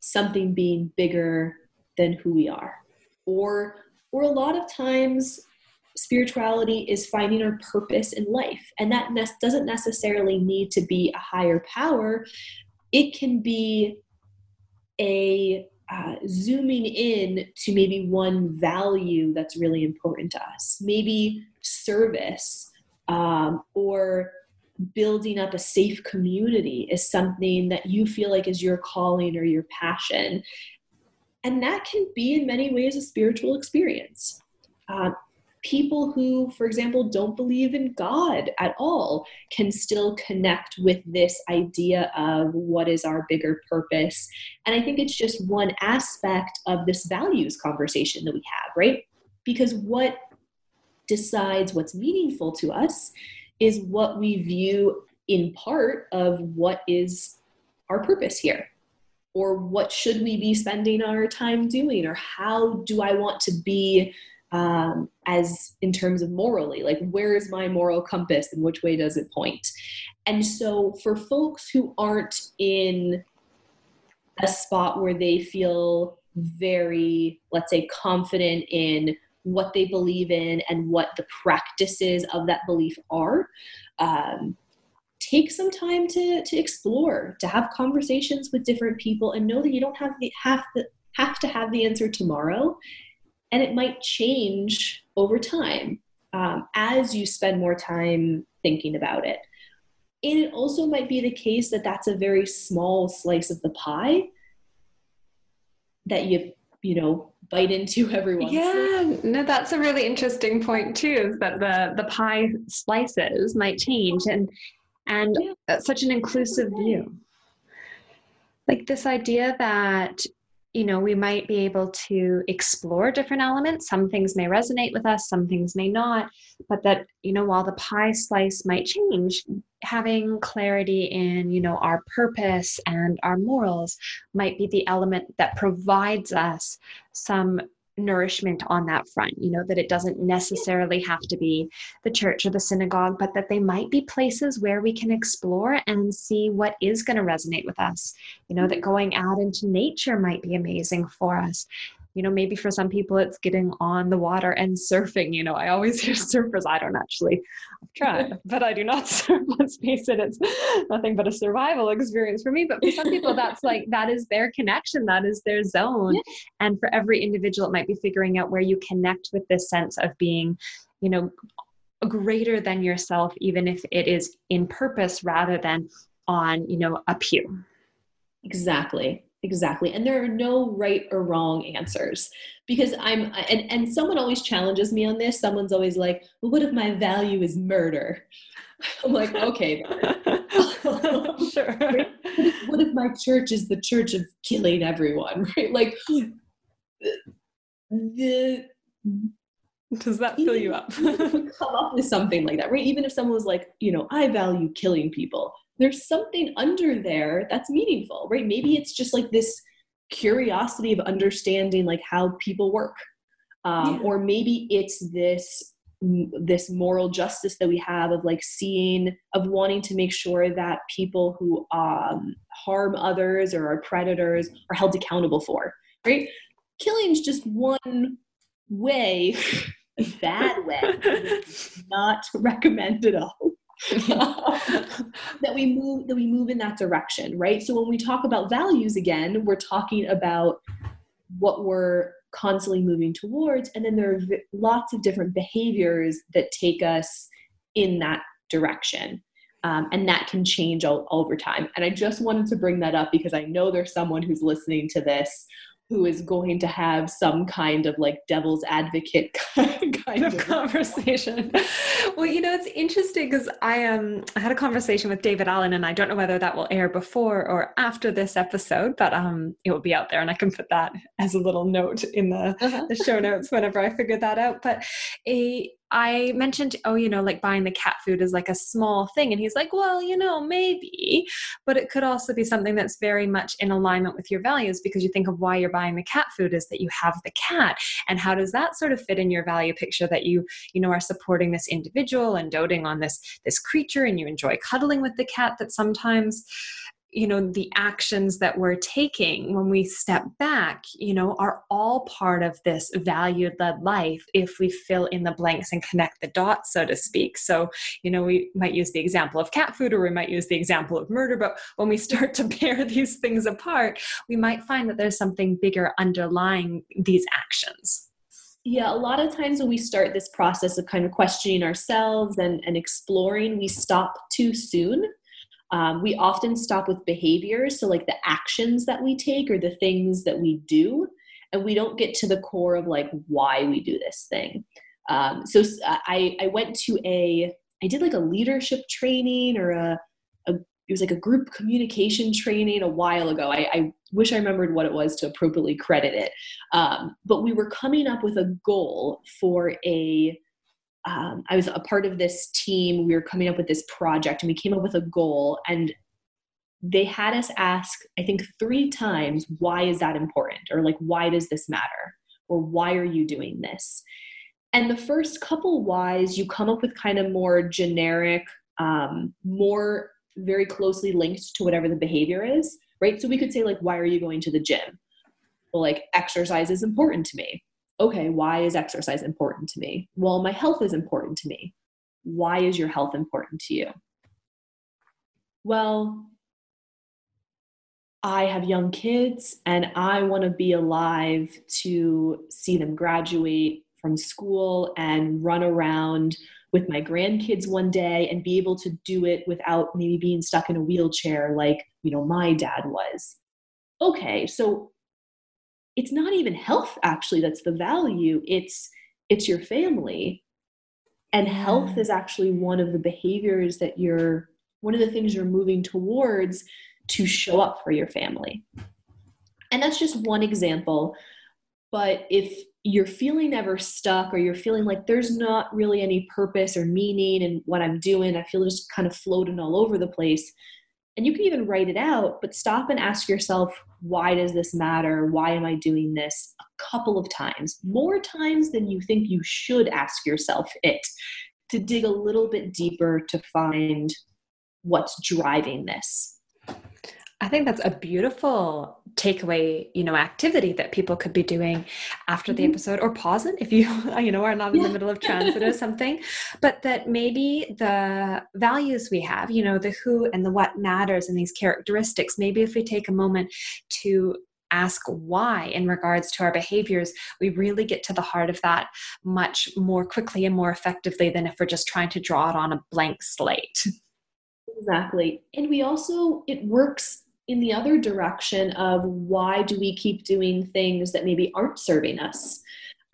something being bigger than who we are or or a lot of times spirituality is finding our purpose in life and that ne- doesn't necessarily need to be a higher power. It can be a uh, zooming in to maybe one value that's really important to us. Maybe service um, or building up a safe community is something that you feel like is your calling or your passion and that can be, in many ways, a spiritual experience. Uh, people who, for example, don't believe in God at all can still connect with this idea of what is our bigger purpose. And I think it's just one aspect of this values conversation that we have, right? Because what decides what's meaningful to us is what we view in part of what is our purpose here? Or what should we be spending our time doing? Or how do I want to be um, as in terms of morally? Like, where is my moral compass and which way does it point? And so, for folks who aren't in a spot where they feel very, let's say, confident in what they believe in and what the practices of that belief are, um, take some time to to explore, to have conversations with different people, and know that you don't have the have the have to have the answer tomorrow, and it might change over time um, as you spend more time thinking about it. And it also might be the case that that's a very small slice of the pie that you you know bite into every once. Yeah, no, that's a really interesting point too. Is that the the pie slices might change, and and yeah. such an inclusive view. Like this idea that you know we might be able to explore different elements some things may resonate with us some things may not but that you know while the pie slice might change having clarity in you know our purpose and our morals might be the element that provides us some nourishment on that front you know that it doesn't necessarily have to be the church or the synagogue but that they might be places where we can explore and see what is going to resonate with us. You know that going out into nature might be amazing for us you know maybe for some people it's getting on the water and surfing you know i always hear surfers i don't actually i've tried *laughs* but i do not *laughs* surf let's face it it's nothing but a survival experience for me but for some people that's like that is their connection that is their zone. Yeah. and for every individual it might be figuring out where you connect with this sense of being you know greater than yourself even if it is in purpose rather than on you know a pew exactly exactly and there are no right or wrong answers because i'm and, and someone always challenges me on this someone's always like well what if my value is murder? *laughs* I'm like okay. *laughs* Sure. *laughs* What if my church is the church of killing everyone right? Like the does that fill you up? come up with something like that right? Even if someone was like you know i value killing people there's something under there that's meaningful, right? Maybe it's just like this curiosity of understanding like how people work. Um, yeah. or maybe it's this this moral justice that we have of like seeing of wanting to make sure that people who um, harm others or are predators are held accountable for right killing is just one way a *laughs* bad way *laughs* not recommended at all *laughs* that we move that we move in that direction right? So when we talk about values again we're talking about what we're constantly moving towards and then there are v- lots of different behaviors that take us in that direction um, and that can change all, over time. And i just wanted to bring that up because i know there's someone who's listening to this who is going to have some kind of like devil's advocate *laughs* kind of *laughs* conversation. *laughs* well, you know, it's interesting because I um I had a conversation with David Allen, and I don't know whether that will air before or after this episode, but um it will be out there, and I can put that as a little note in the, uh-huh. the show notes whenever I figure that out. But a I mentioned, oh, you know, like buying the cat food is like a small thing. And he's like, well, you know, maybe, but it could also be something that's very much in alignment with your values because you think of why you're buying the cat food is that you have the cat. And how does that sort of fit in your value picture that you, you know, are supporting this individual and doting on this, this creature and you enjoy cuddling with the cat that sometimes you know the actions that we're taking when we step back you know are all part of this valued led life if we fill in the blanks and connect the dots so to speak. So you know we might use the example of cat food or we might use the example of murder but when we start to *laughs* pair these things apart we might find that there's something bigger underlying these actions. Yeah, a lot of times when we start this process of kind of questioning ourselves and, and exploring, we stop too soon um, we often stop with behaviors, so like the actions that we take or the things that we do, and we don't get to the core of like why we do this thing. Um, so I, I went to a, I did like a leadership training or a, a it was like a group communication training a while ago. I, I, wish I remembered what it was to appropriately credit it. Um, but we were coming up with a goal for a um, I was a part of this team. We were coming up with this project and we came up with a goal. And they had us ask, I think, three times, why is that important? Or like, why does this matter? Or why are you doing this? And the first couple whys, you come up with kind of more generic, um, more very closely linked to whatever the behavior is, right? So we could say, like, why are you going to the gym? Well, like, exercise is important to me. Okay, why is exercise important to me? Well, my health is important to me. Why is your health important to you? Well, I have young kids and I want to be alive to see them graduate from school and run around with my grandkids one day and be able to do it without maybe being stuck in a wheelchair like, you know, my dad was. Okay, so it's not even health actually that's the value. It's it's your family. And health is actually one of the behaviors that you're one of the things you're moving towards to show up for your family. And that's just one example. But if you're feeling ever stuck or you're feeling like there's not really any purpose or meaning in what I'm doing, I feel just kind of floating all over the place. And you can even write it out, but stop and ask yourself, why does this matter? Why am I doing this? A couple of times, more times than you think you should ask yourself it, to dig a little bit deeper to find what's driving this. I think that's a beautiful takeaway, you know, activity that people could be doing after the mm-hmm. episode or pause it if you, *laughs* you know, are not in the middle of *laughs* transit or something. But that maybe the values we have, you know, the who and the what matters and these characteristics, maybe if we take a moment to ask why in regards to our behaviors, we really get to the heart of that much more quickly and more effectively than if we're just trying to draw it on a blank slate. Exactly. And we also, it works in the other direction of why do we keep doing things that maybe aren't serving us?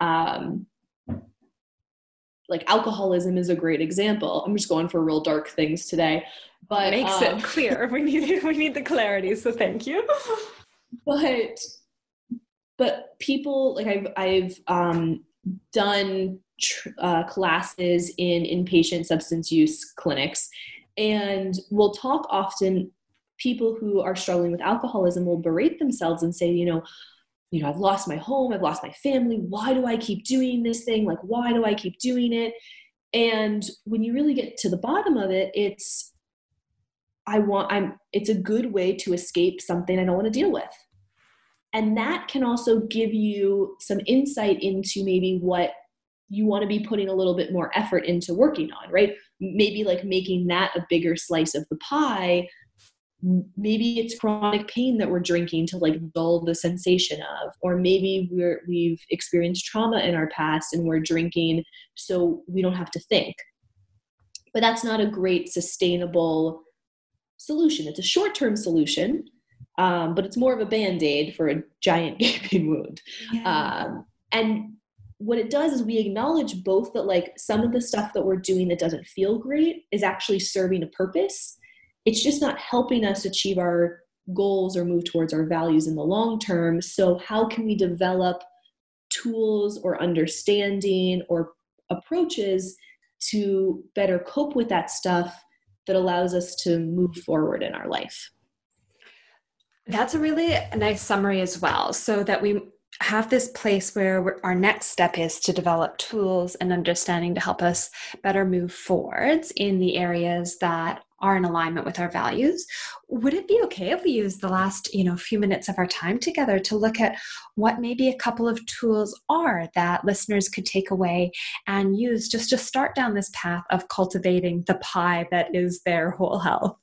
Um, like alcoholism is a great example. I'm just going for real dark things today, but makes um, it *laughs* clear. we need we need the clarity. So thank you. But but people like I've I've um, done tr- uh, classes in inpatient substance use clinics, and we'll talk often people who are struggling with alcoholism will berate themselves and say, you know, you know, I've lost my home, I've lost my family. Why do I keep doing this thing? Like, why do I keep doing it? And when you really get to the bottom of it, it's, I want, I'm, it's a good way to escape something I don't want to deal with. And that can also give you some insight into maybe what you want to be putting a little bit more effort into working on, right? Maybe like making that a bigger slice of the pie maybe it's chronic pain that we're drinking to like dull the sensation of or maybe we're we've experienced trauma in our past and we're drinking so we don't have to think. But that's not a great sustainable solution. It's a short-term solution um, but it's more of a band-aid for a giant *laughs* gaping wound. Yeah. um, and what it does is we acknowledge both that like some of the stuff that we're doing that doesn't feel great is actually serving a purpose it's just not helping us achieve our goals or move towards our values in the long term. So, how can we develop tools or understanding or approaches to better cope with that stuff that allows us to move forward in our life? That's a really nice summary as well, so that we have this place where our next step is to develop tools and understanding to help us better move forwards in the areas that are in alignment with our values would it be okay if we use the last you know few minutes of our time together to look at what maybe a couple of tools are that listeners could take away and use just to start down this path of cultivating the pie that is their whole health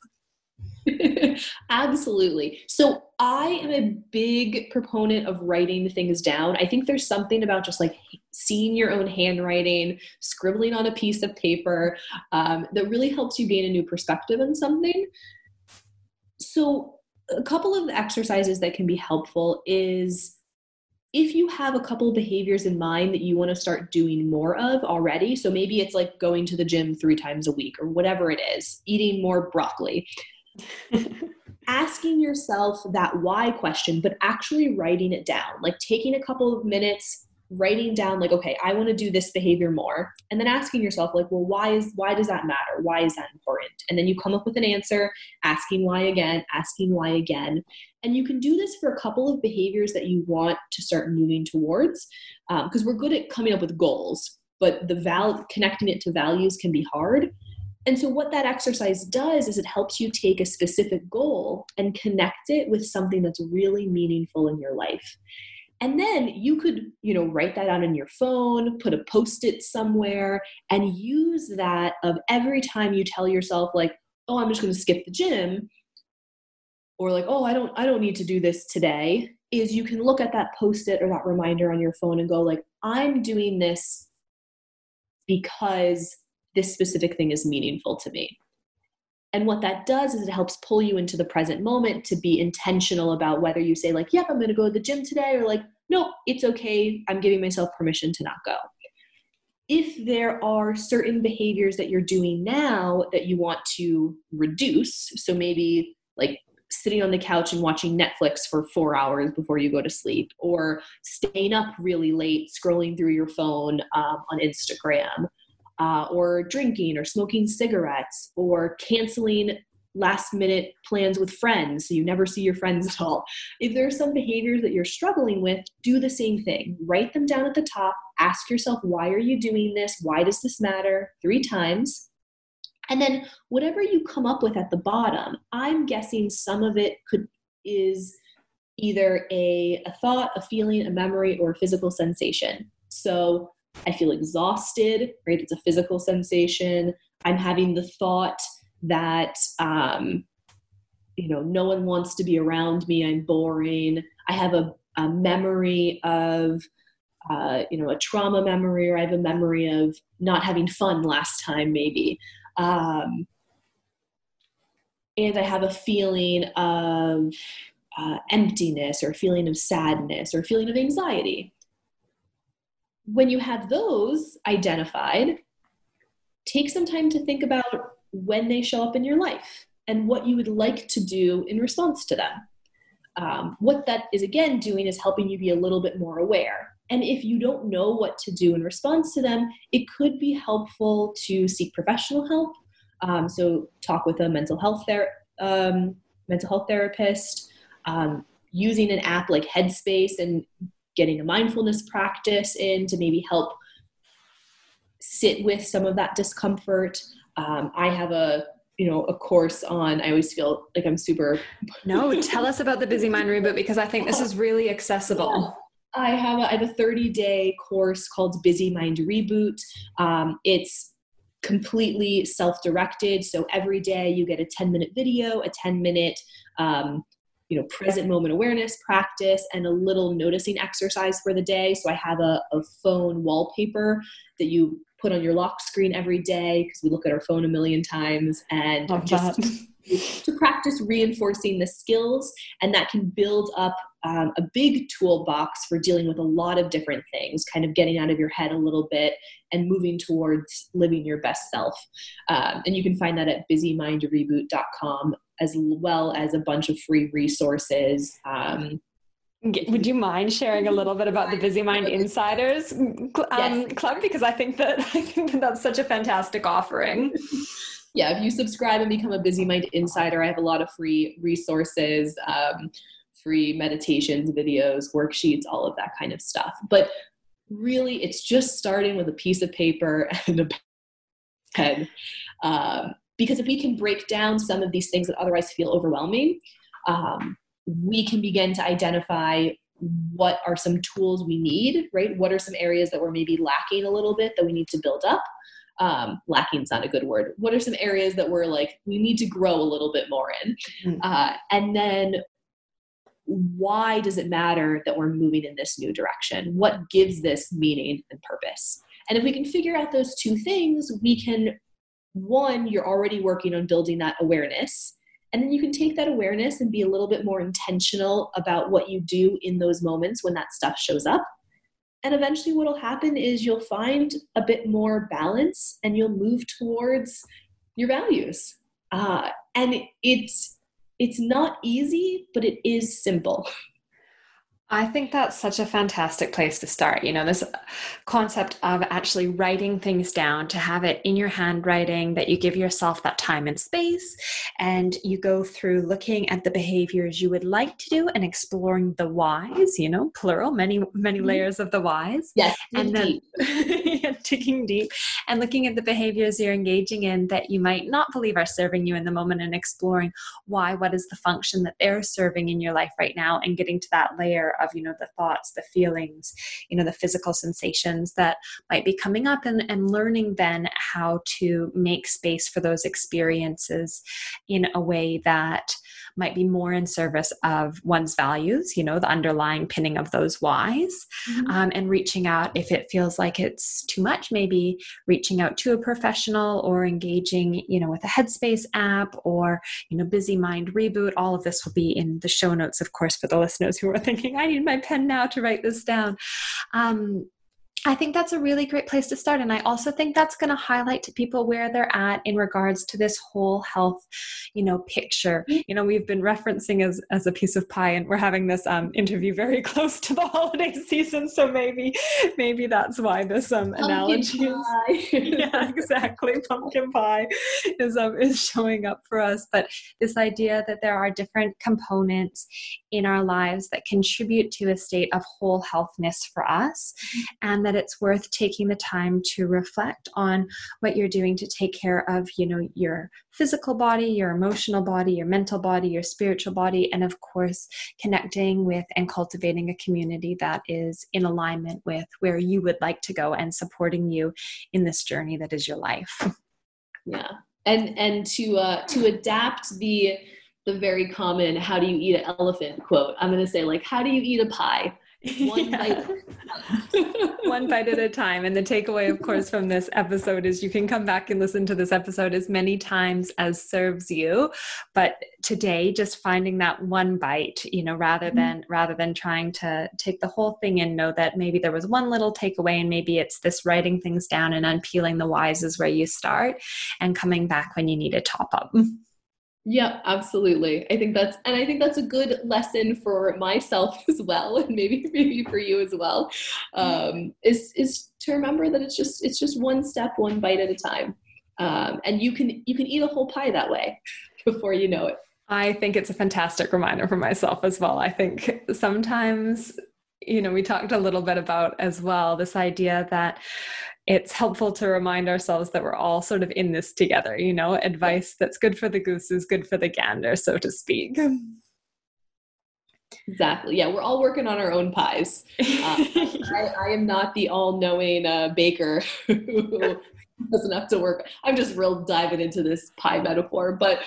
*laughs* Absolutely. So I am a big proponent of writing things down. I think there's something about just like seeing your own handwriting, scribbling on a piece of paper um, that really helps you gain a new perspective on something. So, a couple of exercises that can be helpful is if you have a couple of behaviors in mind that you want to start doing more of already, so maybe it's like going to the gym three times a week or whatever it is, eating more broccoli *laughs* asking yourself that why question, but actually writing it down, like taking a couple of minutes, writing down like okay i want to do this behavior more and then asking yourself like well why is why does that matter? Why is that important? And then you come up with an answer asking why again asking why again and you can do this for a couple of behaviors that you want to start moving towards because um, we're good at coming up with goals but the val connecting it to values can be hard and so what that exercise does is it helps you take a specific goal and connect it with something that's really meaningful in your life. And then you could, you know, write that out on your phone, put a post-it somewhere, and use that of every time you tell yourself, like, oh, I'm just gonna skip the gym, or like, oh, I don't, I don't need to do this today, is you can look at that post-it or that reminder on your phone and go, like, I'm doing this because this specific thing is meaningful to me. And what that does is it helps pull you into the present moment to be intentional about whether you say, like, yep, I'm going to go to the gym today, or like, no, it's okay. I'm giving myself permission to not go. If there are certain behaviors that you're doing now that you want to reduce, so maybe like sitting on the couch and watching Netflix for four hours before you go to sleep, or staying up really late scrolling through your phone um, on Instagram, uh, or drinking or smoking cigarettes or canceling last minute plans with friends so you never see your friends at all. If there are some behaviors that you're struggling with, do the same thing. Write them down at the top. Ask yourself, why are you doing this? Why does this matter? Three times. And then whatever you come up with at the bottom, I'm guessing some of it could is either a, a thought, a feeling, a memory, or a physical sensation. So I feel exhausted, right? It's a physical sensation. I'm having the thought that, um, you know, no one wants to be around me. I'm boring. I have a, a memory of, uh, you know, a trauma memory, or I have a memory of not having fun last time, maybe. Um, and I have a feeling of uh, emptiness, or a feeling of sadness, or a feeling of anxiety when you have those identified, take some time to think about when they show up in your life and what you would like to do in response to them. Um, what that is again doing is helping you be a little bit more aware. And if you don't know what to do in response to them, it could be helpful to seek professional help. Um, so talk with a mental health ther- um, mental health therapist. Um, using an app like Headspace and getting a mindfulness practice in to maybe help sit with some of that discomfort. Um, I have a you know a course on i always feel like i'm super *laughs* no tell us about the busy mind reboot because i think this is really accessible. I have a, I have a 30 day course called busy mind reboot. Um, it's completely self-directed. So every day you get a 10 minute video a 10 minute um, you know present moment awareness practice and a little noticing exercise for the day. So i have a, a phone wallpaper that you put on your lock screen every day because we look at our phone a million times and Love just *laughs* to practice reinforcing the skills and that can build up um, a big toolbox for dealing with a lot of different things kind of getting out of your head a little bit and moving towards living your best self um, and you can find that at busymindreboot.com as well as a bunch of free resources. Um, would you mind sharing a little bit about the Busy Mind Insiders um, yes. Club? Because I think that *laughs* I think that that's such a fantastic offering. *laughs* yeah, if you subscribe and become a Busy Mind Insider, I have a lot of free resources, um, free meditations, videos, worksheets, all of that kind of stuff. But really, it's just starting with a piece of paper *laughs* and a pen. Um, because if we can break down some of these things that otherwise feel overwhelming, um, we can begin to identify what are some tools we need, right? What are some areas that we're maybe lacking a little bit that we need to build up? Um, lacking is not a good word. What are some areas that we're like, we need to grow a little bit more in? Mm-hmm. Uh, and then why does it matter that we're moving in this new direction? What gives this meaning and purpose? And if we can figure out those two things, we can one, you're already working on building that awareness. And then you can take that awareness and be a little bit more intentional about what you do in those moments when that stuff shows up. And eventually, what will happen is you'll find a bit more balance and you'll move towards your values. Uh, and it's it's not easy, but it is simple. *laughs* I think that's such a fantastic place to start. You know, this concept of actually writing things down to have it in your handwriting, that you give yourself that time and space, and you go through looking at the behaviors you would like to do and exploring the whys, you know, plural, many, many mm-hmm. layers of the whys. Yes. And then *laughs* digging deep and looking at the behaviors you're engaging in that you might not believe are serving you in the moment and exploring why, what is the function that they're serving in your life right now, and getting to that layer of you know the thoughts the feelings you know the physical sensations that might be coming up and, and learning then how to make space for those experiences in a way that might be more in service of one's values, you know, the underlying pinning of those whys, mm-hmm. um, and reaching out if it feels like it's too much, maybe reaching out to a professional or engaging, you know, with a Headspace app or, you know, Busy Mind Reboot. All of this will be in the show notes, of course, for the *laughs* listeners who are thinking, I need my pen now to write this down. Um, I think that's a really great place to start. And I also think that's going to highlight to people where they're at in regards to this whole health, you know, picture. Mm-hmm. You know, we've been referencing as, as a piece of pie and we're having this um, interview very *laughs* close to the holiday *laughs* season. So maybe, maybe that's why this um, analogy is, *laughs* yeah, exactly. Pumpkin pie is, um, is showing up for us. But this idea that there are different components in our lives that contribute to a state of whole healthness for us mm-hmm. and that that it's worth taking the time to reflect on what you're doing to take care of you know your physical body your emotional body your mental body your spiritual body and of course connecting with and cultivating a community that is in alignment with where you would like to go and supporting you in this journey that is your life. Yeah. And and to uh to adapt the the very common how do you eat an elephant quote i'm going to say like how do you eat a pie one *laughs* bite. One bite at a time. And the takeaway of course from this episode is you can come back and listen to this episode as many times as serves you. But today just finding that one bite you know rather mm-hmm. than rather than trying to take the whole thing and know that maybe there was one little takeaway and maybe it's this writing things down and unpeeling the whys is where you start and coming back when you need a top up yeah, absolutely. I think that's and I think that's a good lesson for myself *laughs* as well, and maybe maybe for you as well. Um, is is to remember that it's just it's just one step, one bite at a time, um, and you can you can eat a whole pie that way *laughs* before you know it. I think it's a fantastic reminder for myself as well. I think sometimes you know we talked a little bit about as well this idea that it's helpful to remind ourselves that we're all sort of in this together, you know, advice that's good for the goose is good for the gander, so to speak. *laughs* Exactly. Yeah, we're all working on our own pies. Uh, I, I, am not the all knowing uh, baker *laughs* who doesn't have to work. I'm just real diving into this pie metaphor, but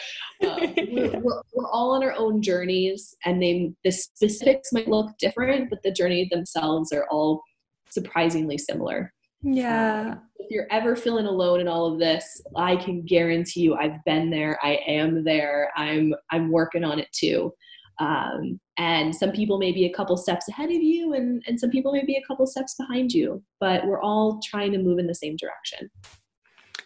uh, *laughs* we're, we're, we're, all on our own journeys, and they, the specifics might look different, but the journey themselves are all surprisingly similar. Yeah. Um, if you're ever feeling alone in all of this, I can guarantee you I've been there. I am there. I'm I'm working on it too. Um, and some people may be a couple steps ahead of you and, and some people may be a couple steps behind you, but we're all trying to move in the same direction.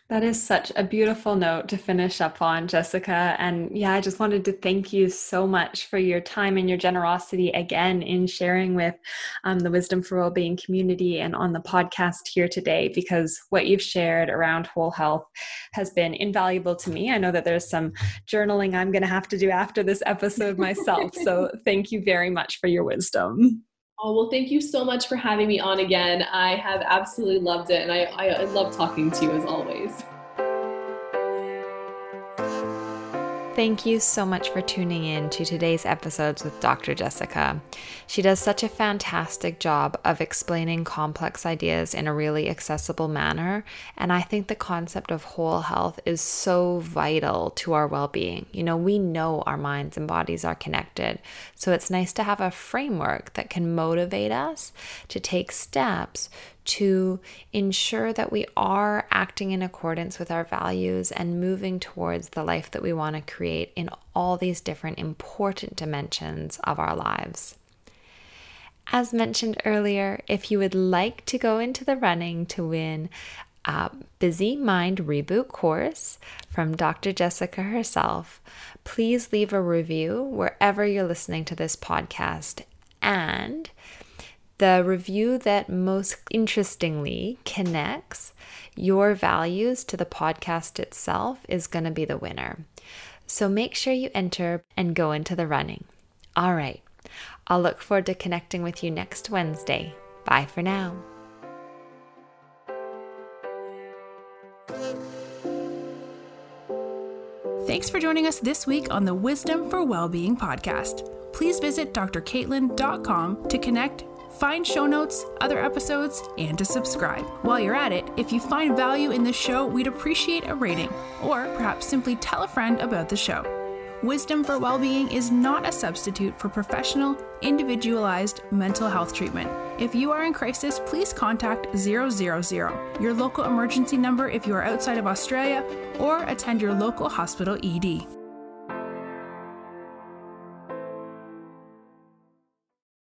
That is such a beautiful note to finish up on, Jessica. And yeah, I just wanted to thank you so much for your time and your generosity again in sharing with um, the Wisdom for Wellbeing community and on the podcast here today, because what you've shared around whole health has been invaluable to me. I know that there's some journaling I'm going to have to do after this episode myself. *laughs* so thank you very much for your wisdom. Oh, well, thank you so much for having me on again. I have absolutely loved it, and I, I, I love talking to you as always. Thank you so much for tuning in to today's episodes with Dr. Jessica. She does such a fantastic job of explaining complex ideas in a really accessible manner, and I think the concept of whole health is so vital to our well being. You know, we know our minds and bodies are connected, so it's nice to have a framework that can motivate us to take steps to ensure that we are acting in accordance with our values and moving towards the life that we want to create in all these different important dimensions of our lives. As mentioned earlier, if you would like to go into the running to win a Busy Mind Reboot course from Dr. Jessica herself, please leave a review wherever you're listening to this podcast And the review that most interestingly connects your values to the podcast itself is going to be the winner. So make sure you enter and go into the running. All right. I'll look forward to connecting with you next Wednesday. Bye for now. Thanks for joining us this week on the Wisdom for Wellbeing podcast. Please visit drkaitlin.com to connect, find show notes, other episodes, and to subscribe. While you're at it, if you find value in the show, we'd appreciate a rating, or perhaps simply tell a friend about the show. Wisdom for Wellbeing is not a substitute for professional, individualized mental health treatment. If you are in crisis, please contact 000, your local emergency number if you are outside of Australia, or attend your local hospital ED.